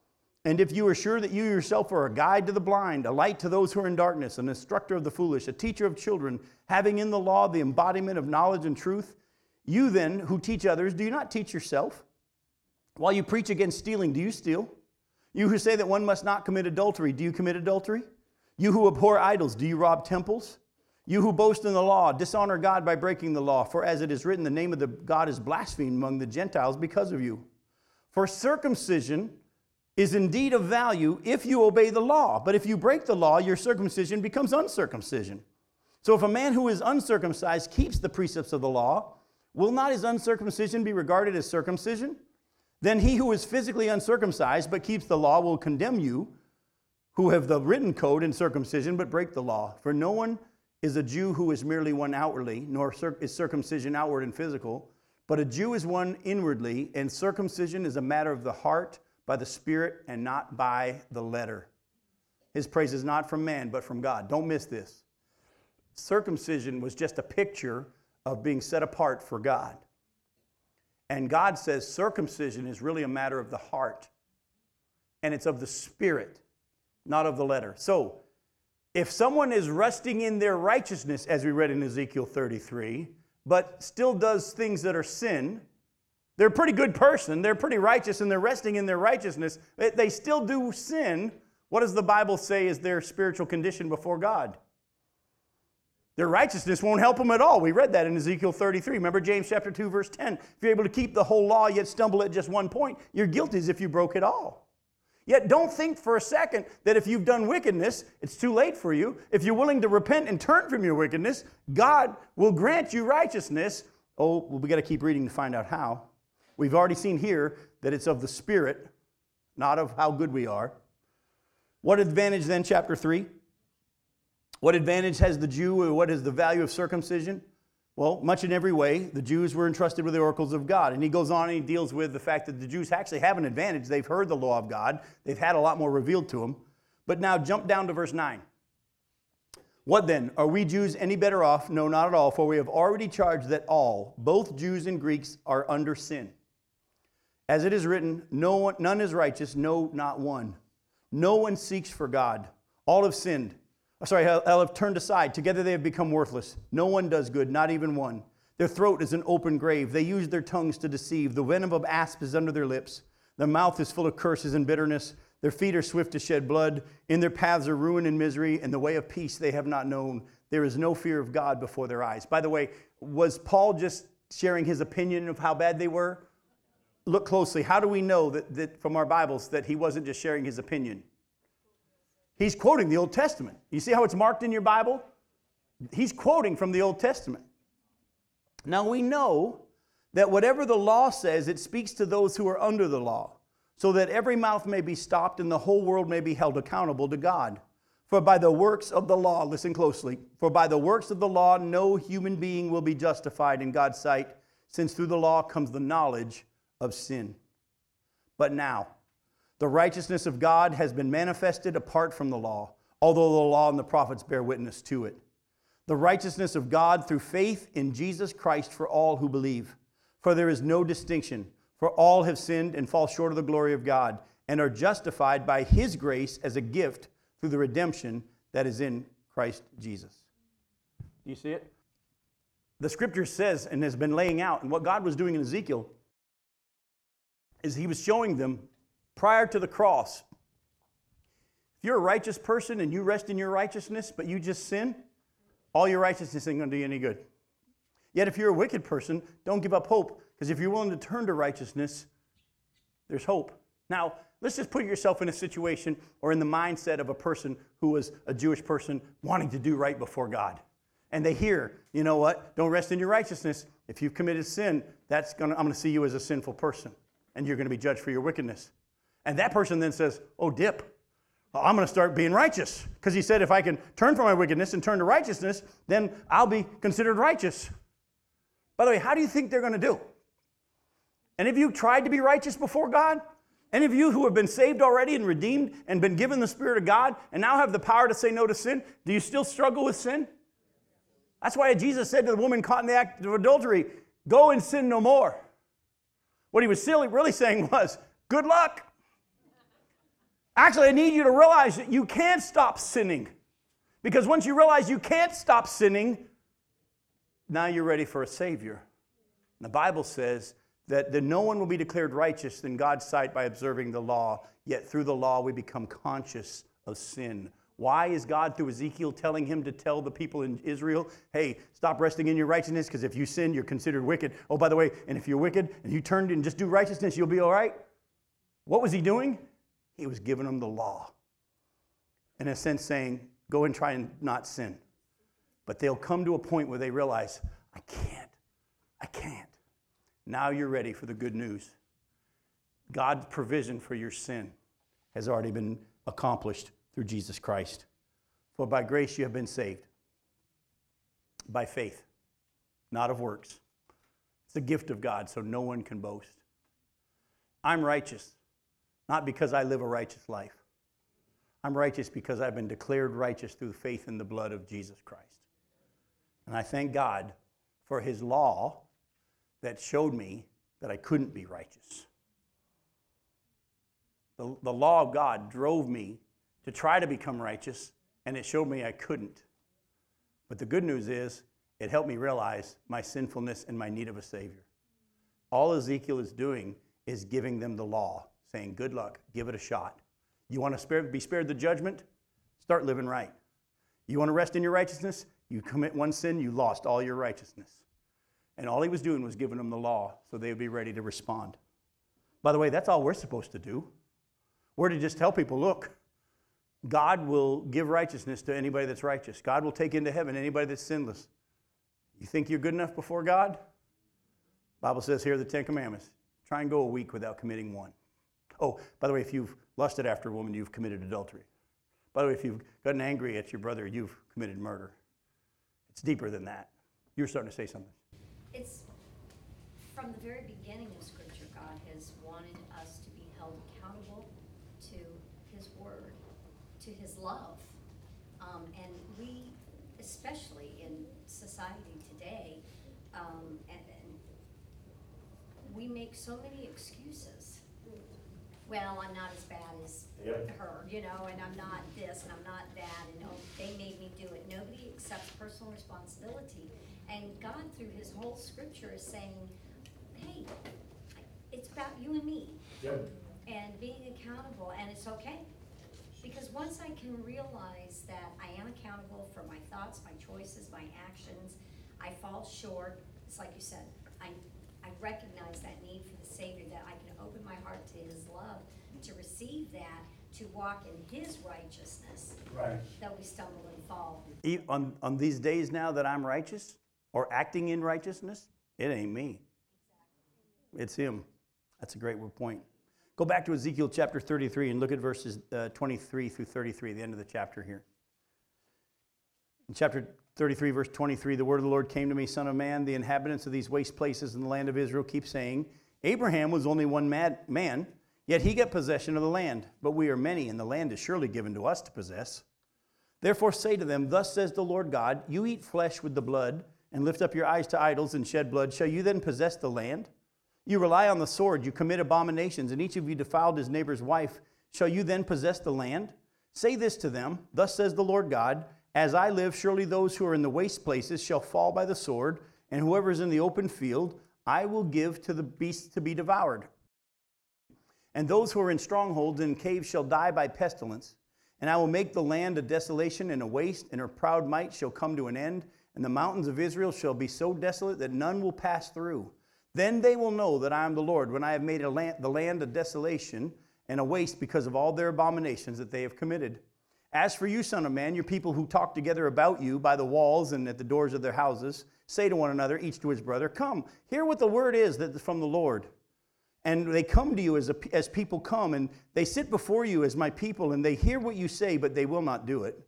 And if you are sure that you yourself are a guide to the blind, a light to those who are in darkness, an instructor of the foolish, a teacher of children, having in the law the embodiment of knowledge and truth, you then who teach others, do you not teach yourself? While you preach against stealing, do you steal? You who say that one must not commit adultery, do you commit adultery? You who abhor idols, do you rob temples? You who boast in the law, dishonor God by breaking the law, for as it is written, the name of the God is blasphemed among the Gentiles because of you. For circumcision is indeed of value if you obey the law, but if you break the law, your circumcision becomes uncircumcision. So if a man who is uncircumcised keeps the precepts of the law, will not his uncircumcision be regarded as circumcision? Then he who is physically uncircumcised but keeps the law will condemn you, who have the written code in circumcision but break the law. For no one is a Jew who is merely one outwardly, nor is circumcision outward and physical, but a Jew is one inwardly, and circumcision is a matter of the heart by the Spirit and not by the letter. His praise is not from man, but from God. Don't miss this. Circumcision was just a picture of being set apart for God. And God says circumcision is really a matter of the heart, and it's of the Spirit, not of the letter. So, if someone is resting in their righteousness, as we read in Ezekiel 33, but still does things that are sin, they're a pretty good person, they're pretty righteous, and they're resting in their righteousness, they still do sin. What does the Bible say is their spiritual condition before God? Their righteousness won't help them at all. We read that in Ezekiel 33. Remember James chapter 2, verse 10. If you're able to keep the whole law yet stumble at just one point, you're guilty as if you broke it all. Yet don't think for a second that if you've done wickedness, it's too late for you. If you're willing to repent and turn from your wickedness, God will grant you righteousness. Oh, well, we got to keep reading to find out how. We've already seen here that it's of the Spirit, not of how good we are. What advantage then, chapter 3? What advantage has the Jew? or What is the value of circumcision? Well, much in every way, the Jews were entrusted with the oracles of God. And he goes on and he deals with the fact that the Jews actually have an advantage. They've heard the law of God, they've had a lot more revealed to them. But now jump down to verse 9. What then? Are we Jews any better off? No, not at all, for we have already charged that all, both Jews and Greeks, are under sin. As it is written, no one, none is righteous, no, not one. No one seeks for God. All have sinned uh, sorry, all have turned aside. Together they have become worthless. No one does good, not even one. Their throat is an open grave. They use their tongues to deceive. The venom of asp is under their lips. Their mouth is full of curses and bitterness. Their feet are swift to shed blood. In their paths are ruin and misery, and the way of peace they have not known. There is no fear of God before their eyes. By the way, was Paul just sharing his opinion of how bad they were? Look closely. How do we know that, that from our Bibles that he wasn't just sharing his opinion? He's quoting the Old Testament. You see how it's marked in your Bible? He's quoting from the Old Testament. Now we know that whatever the law says, it speaks to those who are under the law, so that every mouth may be stopped and the whole world may be held accountable to God. For by the works of the law, listen closely, for by the works of the law, no human being will be justified in God's sight, since through the law comes the knowledge of sin. But now, the righteousness of God has been manifested apart from the law, although the law and the prophets bear witness to it. The righteousness of God through faith in Jesus Christ for all who believe. For there is no distinction, for all have sinned and fall short of the glory of God, and are justified by his grace as a gift through the redemption that is in Christ Jesus. Do you see it? the scripture says and has been laying out, and what God was doing in Ezekiel is he was showing them prior to the cross. If you're a righteous person and you rest in your righteousness, but you just sin, all your righteousness ain't going to do you any good. Yet if you're a wicked person, don't give up hope, because if you're willing to turn to righteousness, there's hope. Now, let's just put yourself in a situation or in the mindset of a person who was a Jewish person wanting to do right before God. And they hear, you know what? Don't rest in your righteousness. If you've committed sin, that's gonna, I'm going to see you as a sinful person, and you're going to be judged for your wickedness. And that person then says, Oh, dip. I'm going to start being righteous. Because he said, if I can turn from my wickedness and turn to righteousness, then I'll be considered righteous. By the way, how do you think they're going to do? Any of you tried to be righteous before God? Any of you who have been saved already and redeemed and been given the Spirit of God and now have the power to say no to sin, do you still struggle with sin? That's why Jesus said to the woman caught in the act of adultery, Go and sin no more. What he was really saying was, Good luck. Actually, I need you to realize that you can't stop sinning. Because once you realize you can't stop sinning, now you're ready for a Savior. And the Bible says that, that no one will be declared righteous in God's sight by observing the law, yet through the law we become conscious of sin. Why is God through Ezekiel telling him to tell the people in Israel, hey, stop resting in your righteousness because if you sin, you're considered wicked? Oh, by the way, and if you're wicked and you turn and just do righteousness, you'll be all right? What was he doing? He was giving them the law. In a sense, saying, go and try and not sin. But they'll come to a point where they realize, I can't. I can't. Now you're ready for the good news. God's provision for your sin has already been accomplished through Jesus Christ. For by grace you have been saved, by faith, not of works. It's a gift of God, so no one can boast. I'm righteous, not because I live a righteous life. I'm righteous because I've been declared righteous through faith in the blood of Jesus Christ. And I thank God for his law that showed me that I couldn't be righteous. The, the law of God drove me to try to become righteous, and it showed me I couldn't. But the good news is, it helped me realize my sinfulness and my need of a Savior. All Ezekiel is doing is giving them the law, saying, Good luck, give it a shot. You want to spare, be spared the judgment? Start living right. You want to rest in your righteousness? You commit one sin, you lost all your righteousness. And all he was doing was giving them the law so they would be ready to respond. By the way, that's all we're supposed to do. We're to just tell people look, God will give righteousness to anybody that's righteous. God will take into heaven anybody that's sinless. You think you're good enough before God? Bible says here are the Ten Commandments. Try and go a week without committing one. Oh, by the way, if you've lusted after a woman, you've committed adultery. By the way, if you've gotten angry at your brother, you've committed murder. It's deeper than that. You're starting to say something. It's from the very beginning of Scripture, God has wanted us to be held accountable to His Word, to His love. Um, and we, especially in society today, um, and, and we make so many excuses. Well, I'm not as bad as Yep. her, you know, and I'm not this and I'm not that, and oh, they made me do it. Nobody accepts personal responsibility. And God, through His whole scripture, is saying, hey, it's about you and me Yep. and being accountable, and it's okay. Because once I can realize that I am accountable for my thoughts, my choices, my actions, I fall short, it's like you said, I, I recognize that need for the Savior, that I can open my heart to His love, to receive that, to walk in His righteousness, Right. though we stumble and fall. E- On, on these days now that I'm righteous or acting in righteousness, it ain't me. It's Him. That's a great point. Go back to Ezekiel chapter 33 and look at verses uh, 23 through 33, the end of the chapter here. In chapter 33, verse 23, the word of the Lord came to me, Son of man, the inhabitants of these waste places in the land of Israel keep saying, Abraham was only one mad man, yet he got possession of the land. But we are many, and the land is surely given to us to possess. Therefore say to them, Thus says the Lord God, You eat flesh with the blood, and lift up your eyes to idols and shed blood. Shall you then possess the land? You rely on the sword, you commit abominations, and each of you defiled his neighbor's wife. Shall you then possess the land? Say this to them Thus says the Lord God, As I live, surely those who are in the waste places shall fall by the sword, and whoever is in the open field, I will give to the beasts to be devoured. And those who are in strongholds and caves shall die by pestilence. And I will make the land a desolation and a waste, and her proud might shall come to an end. And the mountains of Israel shall be so desolate that none will pass through. Then they will know that I am the Lord, when I have made land, the land a desolation and a waste because of all their abominations that they have committed. As for you, Son of Man, your people who talk together about you by the walls and at the doors of their houses, say to one another, each to his brother, Come, hear what the word is that is from the Lord. And they come to you as, a, as people come, and they sit before you as my people, and they hear what you say, but they will not do it.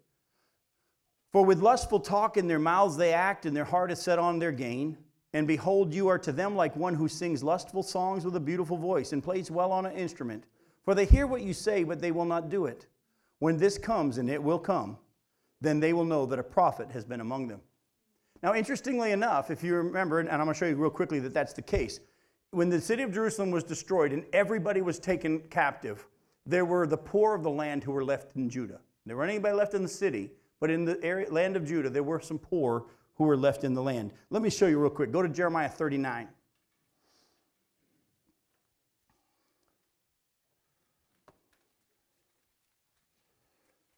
For with lustful talk in their mouths they act, and their heart is set on their gain. And behold, you are to them like one who sings lustful songs with a beautiful voice and plays well on an instrument. For they hear what you say, but they will not do it. When this comes, and it will come, then they will know that a prophet has been among them. Now, interestingly enough, if you remember, and I'm going to show you real quickly that that's the case, when the city of Jerusalem was destroyed and everybody was taken captive, there were the poor of the land who were left in Judah. There weren't anybody left in the city, but in the area, land of Judah, there were some poor who were left in the land. Let me show you real quick. Go to Jeremiah 39.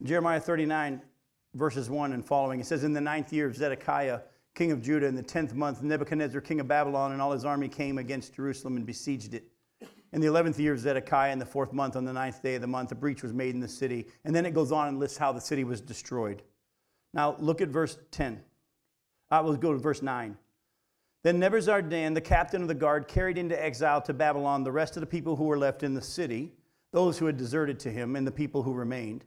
Jeremiah 39, verses 1 and following. It says, In the ninth year of Zedekiah, king of Judah, in the tenth month, Nebuchadnezzar, king of Babylon, and all his army came against Jerusalem and besieged it. In the eleventh year of Zedekiah, in the fourth month, on the ninth day of the month, a breach was made in the city. And then it goes on and lists how the city was destroyed. Now, look at verse 10. Uh, we'll go to verse 9. Then Nebuzaradan, the captain of the guard, carried into exile to Babylon the rest of the people who were left in the city, those who had deserted to him, and the people who remained.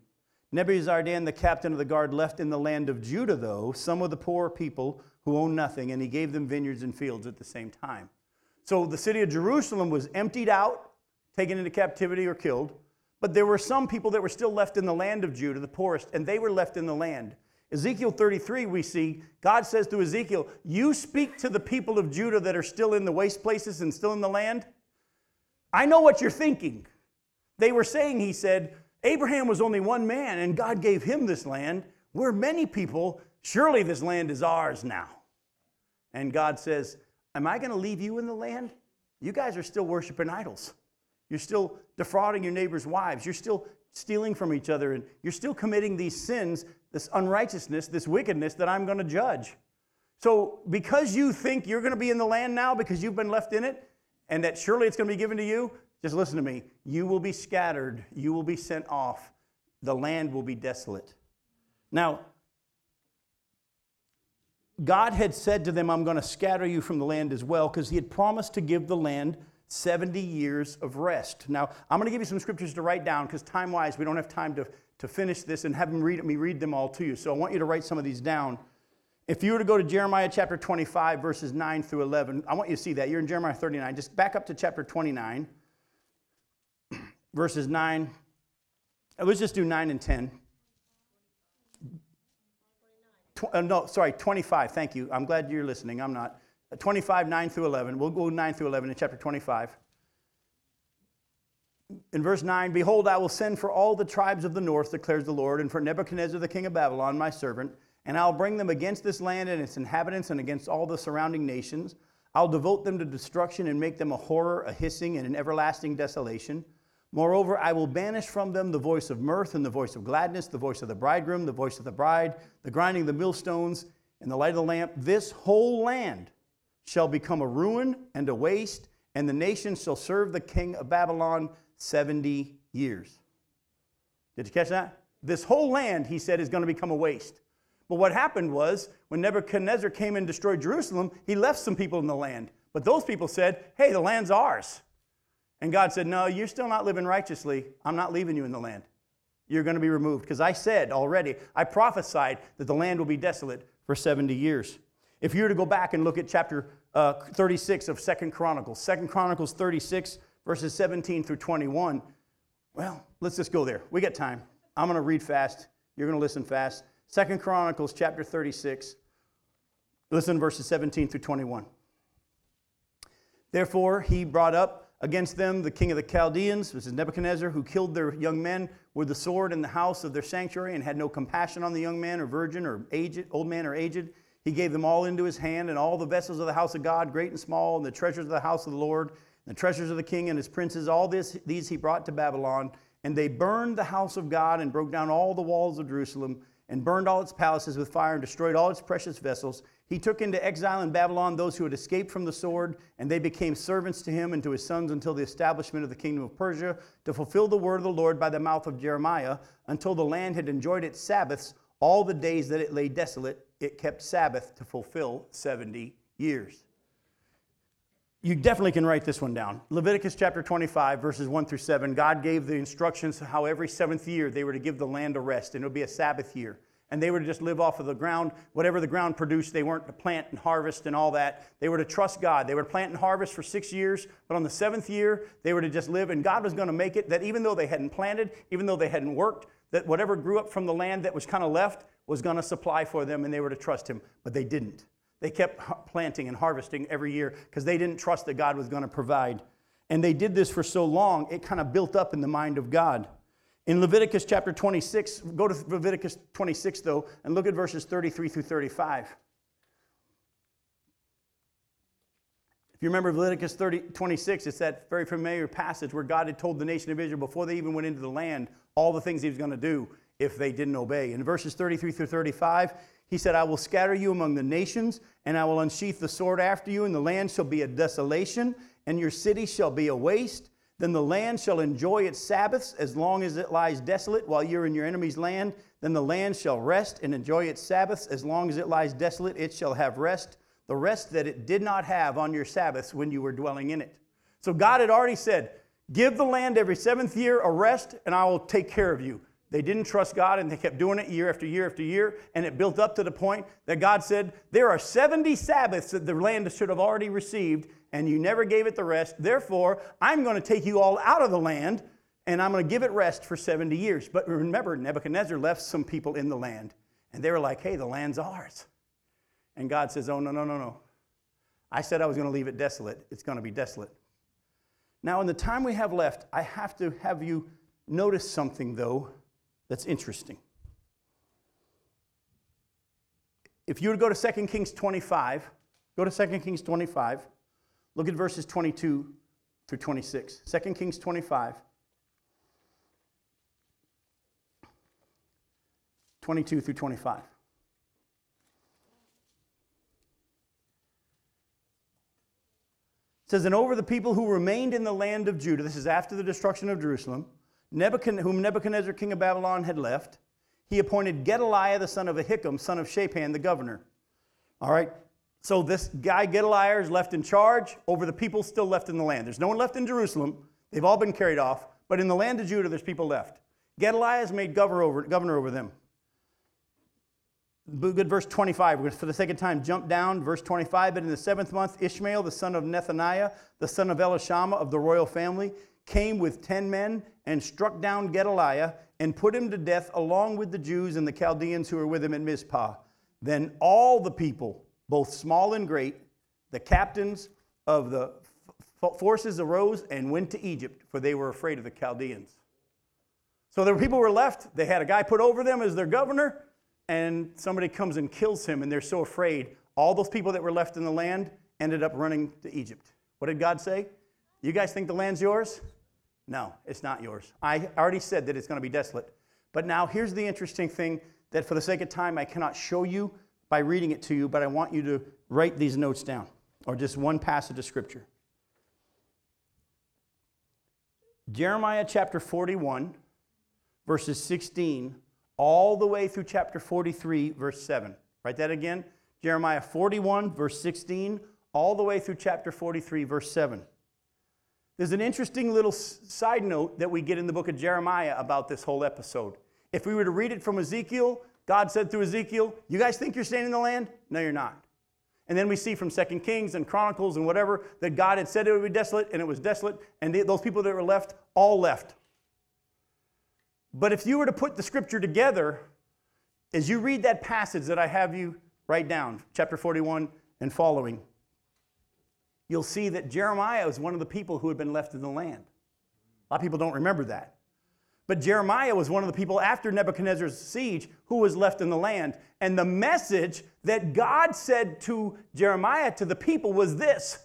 Nebuzaradan, the captain of the guard, left in the land of Judah, though, some of the poor people who owned nothing, and he gave them vineyards and fields at the same time. So the city of Jerusalem was emptied out, taken into captivity, or killed. But there were some people that were still left in the land of Judah, the poorest, and they were left in the land. Ezekiel 33, we see God says to Ezekiel, You speak to the people of Judah that are still in the waste places and still in the land. I know what you're thinking. They were saying, He said, Abraham was only one man and God gave him this land. We're many people. Surely this land is ours now. And God says, Am I going to leave you in the land? You guys are still worshiping idols. You're still defrauding your neighbor's wives. You're still stealing from each other. And you're still committing these sins this unrighteousness, this wickedness that I'm going to judge. So, because you think you're going to be in the land now because you've been left in it, and that surely it's going to be given to you, just listen to me. You will be scattered, you will be sent off, the land will be desolate. Now, God had said to them, I'm going to scatter you from the land as well, because He had promised to give the land 70 years of rest. Now, I'm going to give you some scriptures to write down, because time wise, we don't have time to to finish this and have read, me read them all to you. So I want you to write some of these down. If you were to go to Jeremiah chapter 25, verses 9 through 11, I want you to see that. You're in Jeremiah 39. Just back up to chapter 29, verses 9. Uh, let's just do 9 and 10. Tw- uh, no, sorry, 25. Thank you. I'm glad you're listening. I'm not. Uh, 25, 9 through 11. We'll go 9 through 11 in chapter 25 in verse 9, Behold, I will send for all the tribes of the north, declares the Lord, and for Nebuchadnezzar the king of Babylon, my servant, and I'll bring them against this land and its inhabitants and against all the surrounding nations. I'll devote them to destruction and make them a horror, a hissing, and an everlasting desolation. Moreover, I will banish from them the voice of mirth and the voice of gladness, the voice of the bridegroom, the voice of the bride, the grinding of the millstones, and the light of the lamp. This whole land shall become a ruin and a waste, and the nations shall serve the king of Babylon 70 years. Did you catch that? This whole land, he said, is going to become a waste. But what happened was, when Nebuchadnezzar came and destroyed Jerusalem, he left some people in the land. But those people said, hey, the land's ours. And God said, no, you're still not living righteously. I'm not leaving you in the land. You're going to be removed. Because I said already, I prophesied that the land will be desolate for 70 years. If you were to go back and look at chapter uh, 36 of Second Chronicles, Second Chronicles 36, verses 17 through 21. Well, let's just go there. We got time. I'm going to read fast. You're going to listen fast. Second Chronicles chapter 36. Listen verses 17 through 21. Therefore, he brought up against them the king of the Chaldeans, this is Nebuchadnezzar, who killed their young men with the sword in the house of their sanctuary and had no compassion on the young man or virgin or aged, old man or aged. He gave them all into his hand, and all the vessels of the house of God, great and small, and the treasures of the house of the Lord, and the treasures of the king and his princes, all this, these he brought to Babylon. And they burned the house of God and broke down all the walls of Jerusalem and burned all its palaces with fire and destroyed all its precious vessels. He took into exile in Babylon those who had escaped from the sword, and they became servants to him and to his sons until the establishment of the kingdom of Persia, to fulfill the word of the Lord by the mouth of Jeremiah, until the land had enjoyed its Sabbaths all the days that it lay desolate. It kept Sabbath to fulfill 70 years. You definitely can write this one down. Leviticus chapter 25, verses 1 through 7. God gave the instructions how every seventh year they were to give the land a rest, and it would be a Sabbath year. And they were to just live off of the ground. Whatever the ground produced, they weren't to plant and harvest and all that. They were to trust God. They were to plant and harvest for six years, but on the seventh year, they were to just live. And God was going to make it that even though they hadn't planted, even though they hadn't worked, that whatever grew up from the land that was kind of left was going to supply for them, and they were to trust Him. But they didn't. They kept planting and harvesting every year because they didn't trust that God was going to provide. And they did this for so long, it kind of built up in the mind of God. In Leviticus chapter 26, go to Leviticus 26 though, and look at verses 33 through 35. If you remember Leviticus 30, 26, it's that very familiar passage where God had told the nation of Israel before they even went into the land all the things he was going to do if they didn't obey. In verses 33 through 35, he said, I will scatter you among the nations, and I will unsheath the sword after you, and the land shall be a desolation, and your city shall be a waste. Then the land shall enjoy its Sabbaths as long as it lies desolate while you're in your enemy's land. Then the land shall rest and enjoy its Sabbaths as long as it lies desolate. It shall have rest, the rest that it did not have on your Sabbaths when you were dwelling in it. So God had already said, Give the land every seventh year a rest, and I will take care of you. They didn't trust God and they kept doing it year after year after year. And it built up to the point that God said, There are 70 Sabbaths that the land should have already received, and you never gave it the rest. Therefore, I'm going to take you all out of the land and I'm going to give it rest for 70 years. But remember, Nebuchadnezzar left some people in the land, and they were like, Hey, the land's ours. And God says, Oh, no, no, no, no. I said I was going to leave it desolate. It's going to be desolate. Now, in the time we have left, I have to have you notice something, though, that's interesting. If you were to go to 2 Kings 25, go to 2 Kings 25, look at verses 22 through 26. 2 Kings 25. 22 through 25. It says, And over the people who remained in the land of Judah, this is after the destruction of Jerusalem, Nebuchadnezzar, whom Nebuchadnezzar, king of Babylon, had left, he appointed Gedaliah, the son of Ahikam, son of Shaphan, the governor. All right, so this guy Gedaliah is left in charge over the people still left in the land. There's no one left in Jerusalem. They've all been carried off. But in the land of Judah, there's people left. Gedaliah is made governor over, governor over them. Good verse 25. We're for the second time jump down. Verse 25. But in the seventh month, Ishmael, the son of Nethaniah, the son of Elishama of the royal family, came with ten men and struck down Gedaliah and put him to death along with the Jews and the Chaldeans who were with him at Mizpah. Then all the people, both small and great, the captains of the forces arose and went to Egypt, for they were afraid of the Chaldeans. So were people were left. They had a guy put over them as their governor, and somebody comes and kills him, and they're so afraid. All those people that were left in the land ended up running to Egypt. What did God say? You guys think the land's yours? No, it's not yours. I already said that it's going to be desolate. But now here's the interesting thing that for the sake of time I cannot show you by reading it to you, but I want you to write these notes down or just one passage of scripture. Jeremiah chapter 41, verses 16, all the way through chapter 43, verse 7. Write that again. Jeremiah 41, verse 16, all the way through chapter 43, verse 7. There's an interesting little side note that we get in the book of Jeremiah about this whole episode. If we were to read it from Ezekiel, God said through Ezekiel, You guys think you're staying in the land? No, you're not. And then we see from Second Kings and Chronicles and whatever that God had said it would be desolate, and it was desolate, and those people that were left all left. But if you were to put the scripture together, as you read that passage that I have you write down, chapter 41 and following, you'll see that Jeremiah was one of the people who had been left in the land. A lot of people don't remember that. But Jeremiah was one of the people after Nebuchadnezzar's siege who was left in the land. And the message that God said to Jeremiah, to the people, was this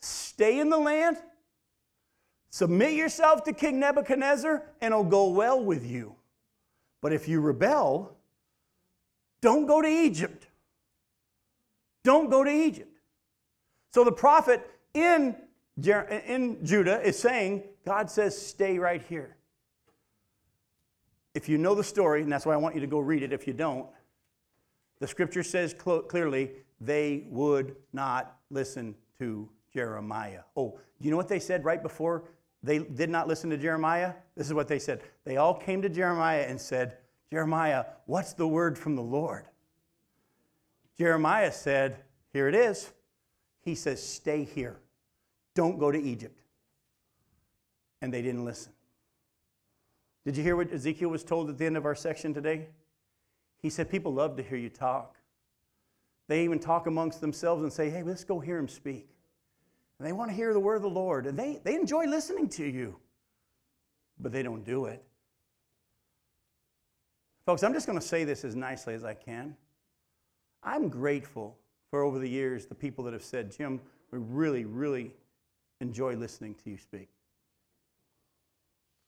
stay in the land, submit yourself to King Nebuchadnezzar, and it'll go well with you. But if you rebel, don't go to Egypt. Don't go to Egypt. So the prophet in, in Judah is saying, God says, stay right here. If you know the story, and that's why I want you to go read it if you don't, the scripture says cl- clearly they would not listen to Jeremiah. Oh, you know what they said right before they did not listen to Jeremiah? This is what they said. They all came to Jeremiah and said, Jeremiah, what's the word from the Lord? Jeremiah said, Here it is. He says, Stay here. Don't go to Egypt. And they didn't listen. Did you hear what Ezekiel was told at the end of our section today? He said, People love to hear you talk. They even talk amongst themselves and say, Hey, let's go hear him speak. And they want to hear the word of the Lord. And they, they enjoy listening to you, but they don't do it. Folks, I'm just going to say this as nicely as I can. I'm grateful for over the years the people that have said, Jim, we really, really enjoy listening to you speak.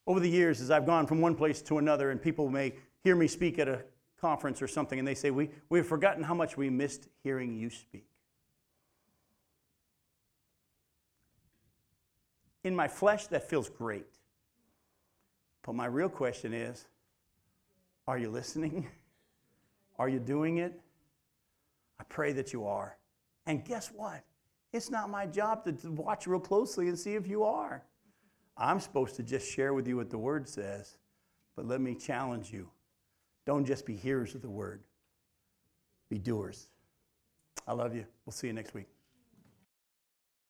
Over the years, as I've gone from one place to another, and people may hear me speak at a conference or something, and they say, we, We've forgotten how much we missed hearing you speak. In my flesh, that feels great. But my real question is are you listening? Are you doing it? I pray that you are. And guess what? It's not my job to watch real closely and see if you are. I'm supposed to just share with you what the word says. But let me challenge you don't just be hearers of the word, be doers. I love you. We'll see you next week.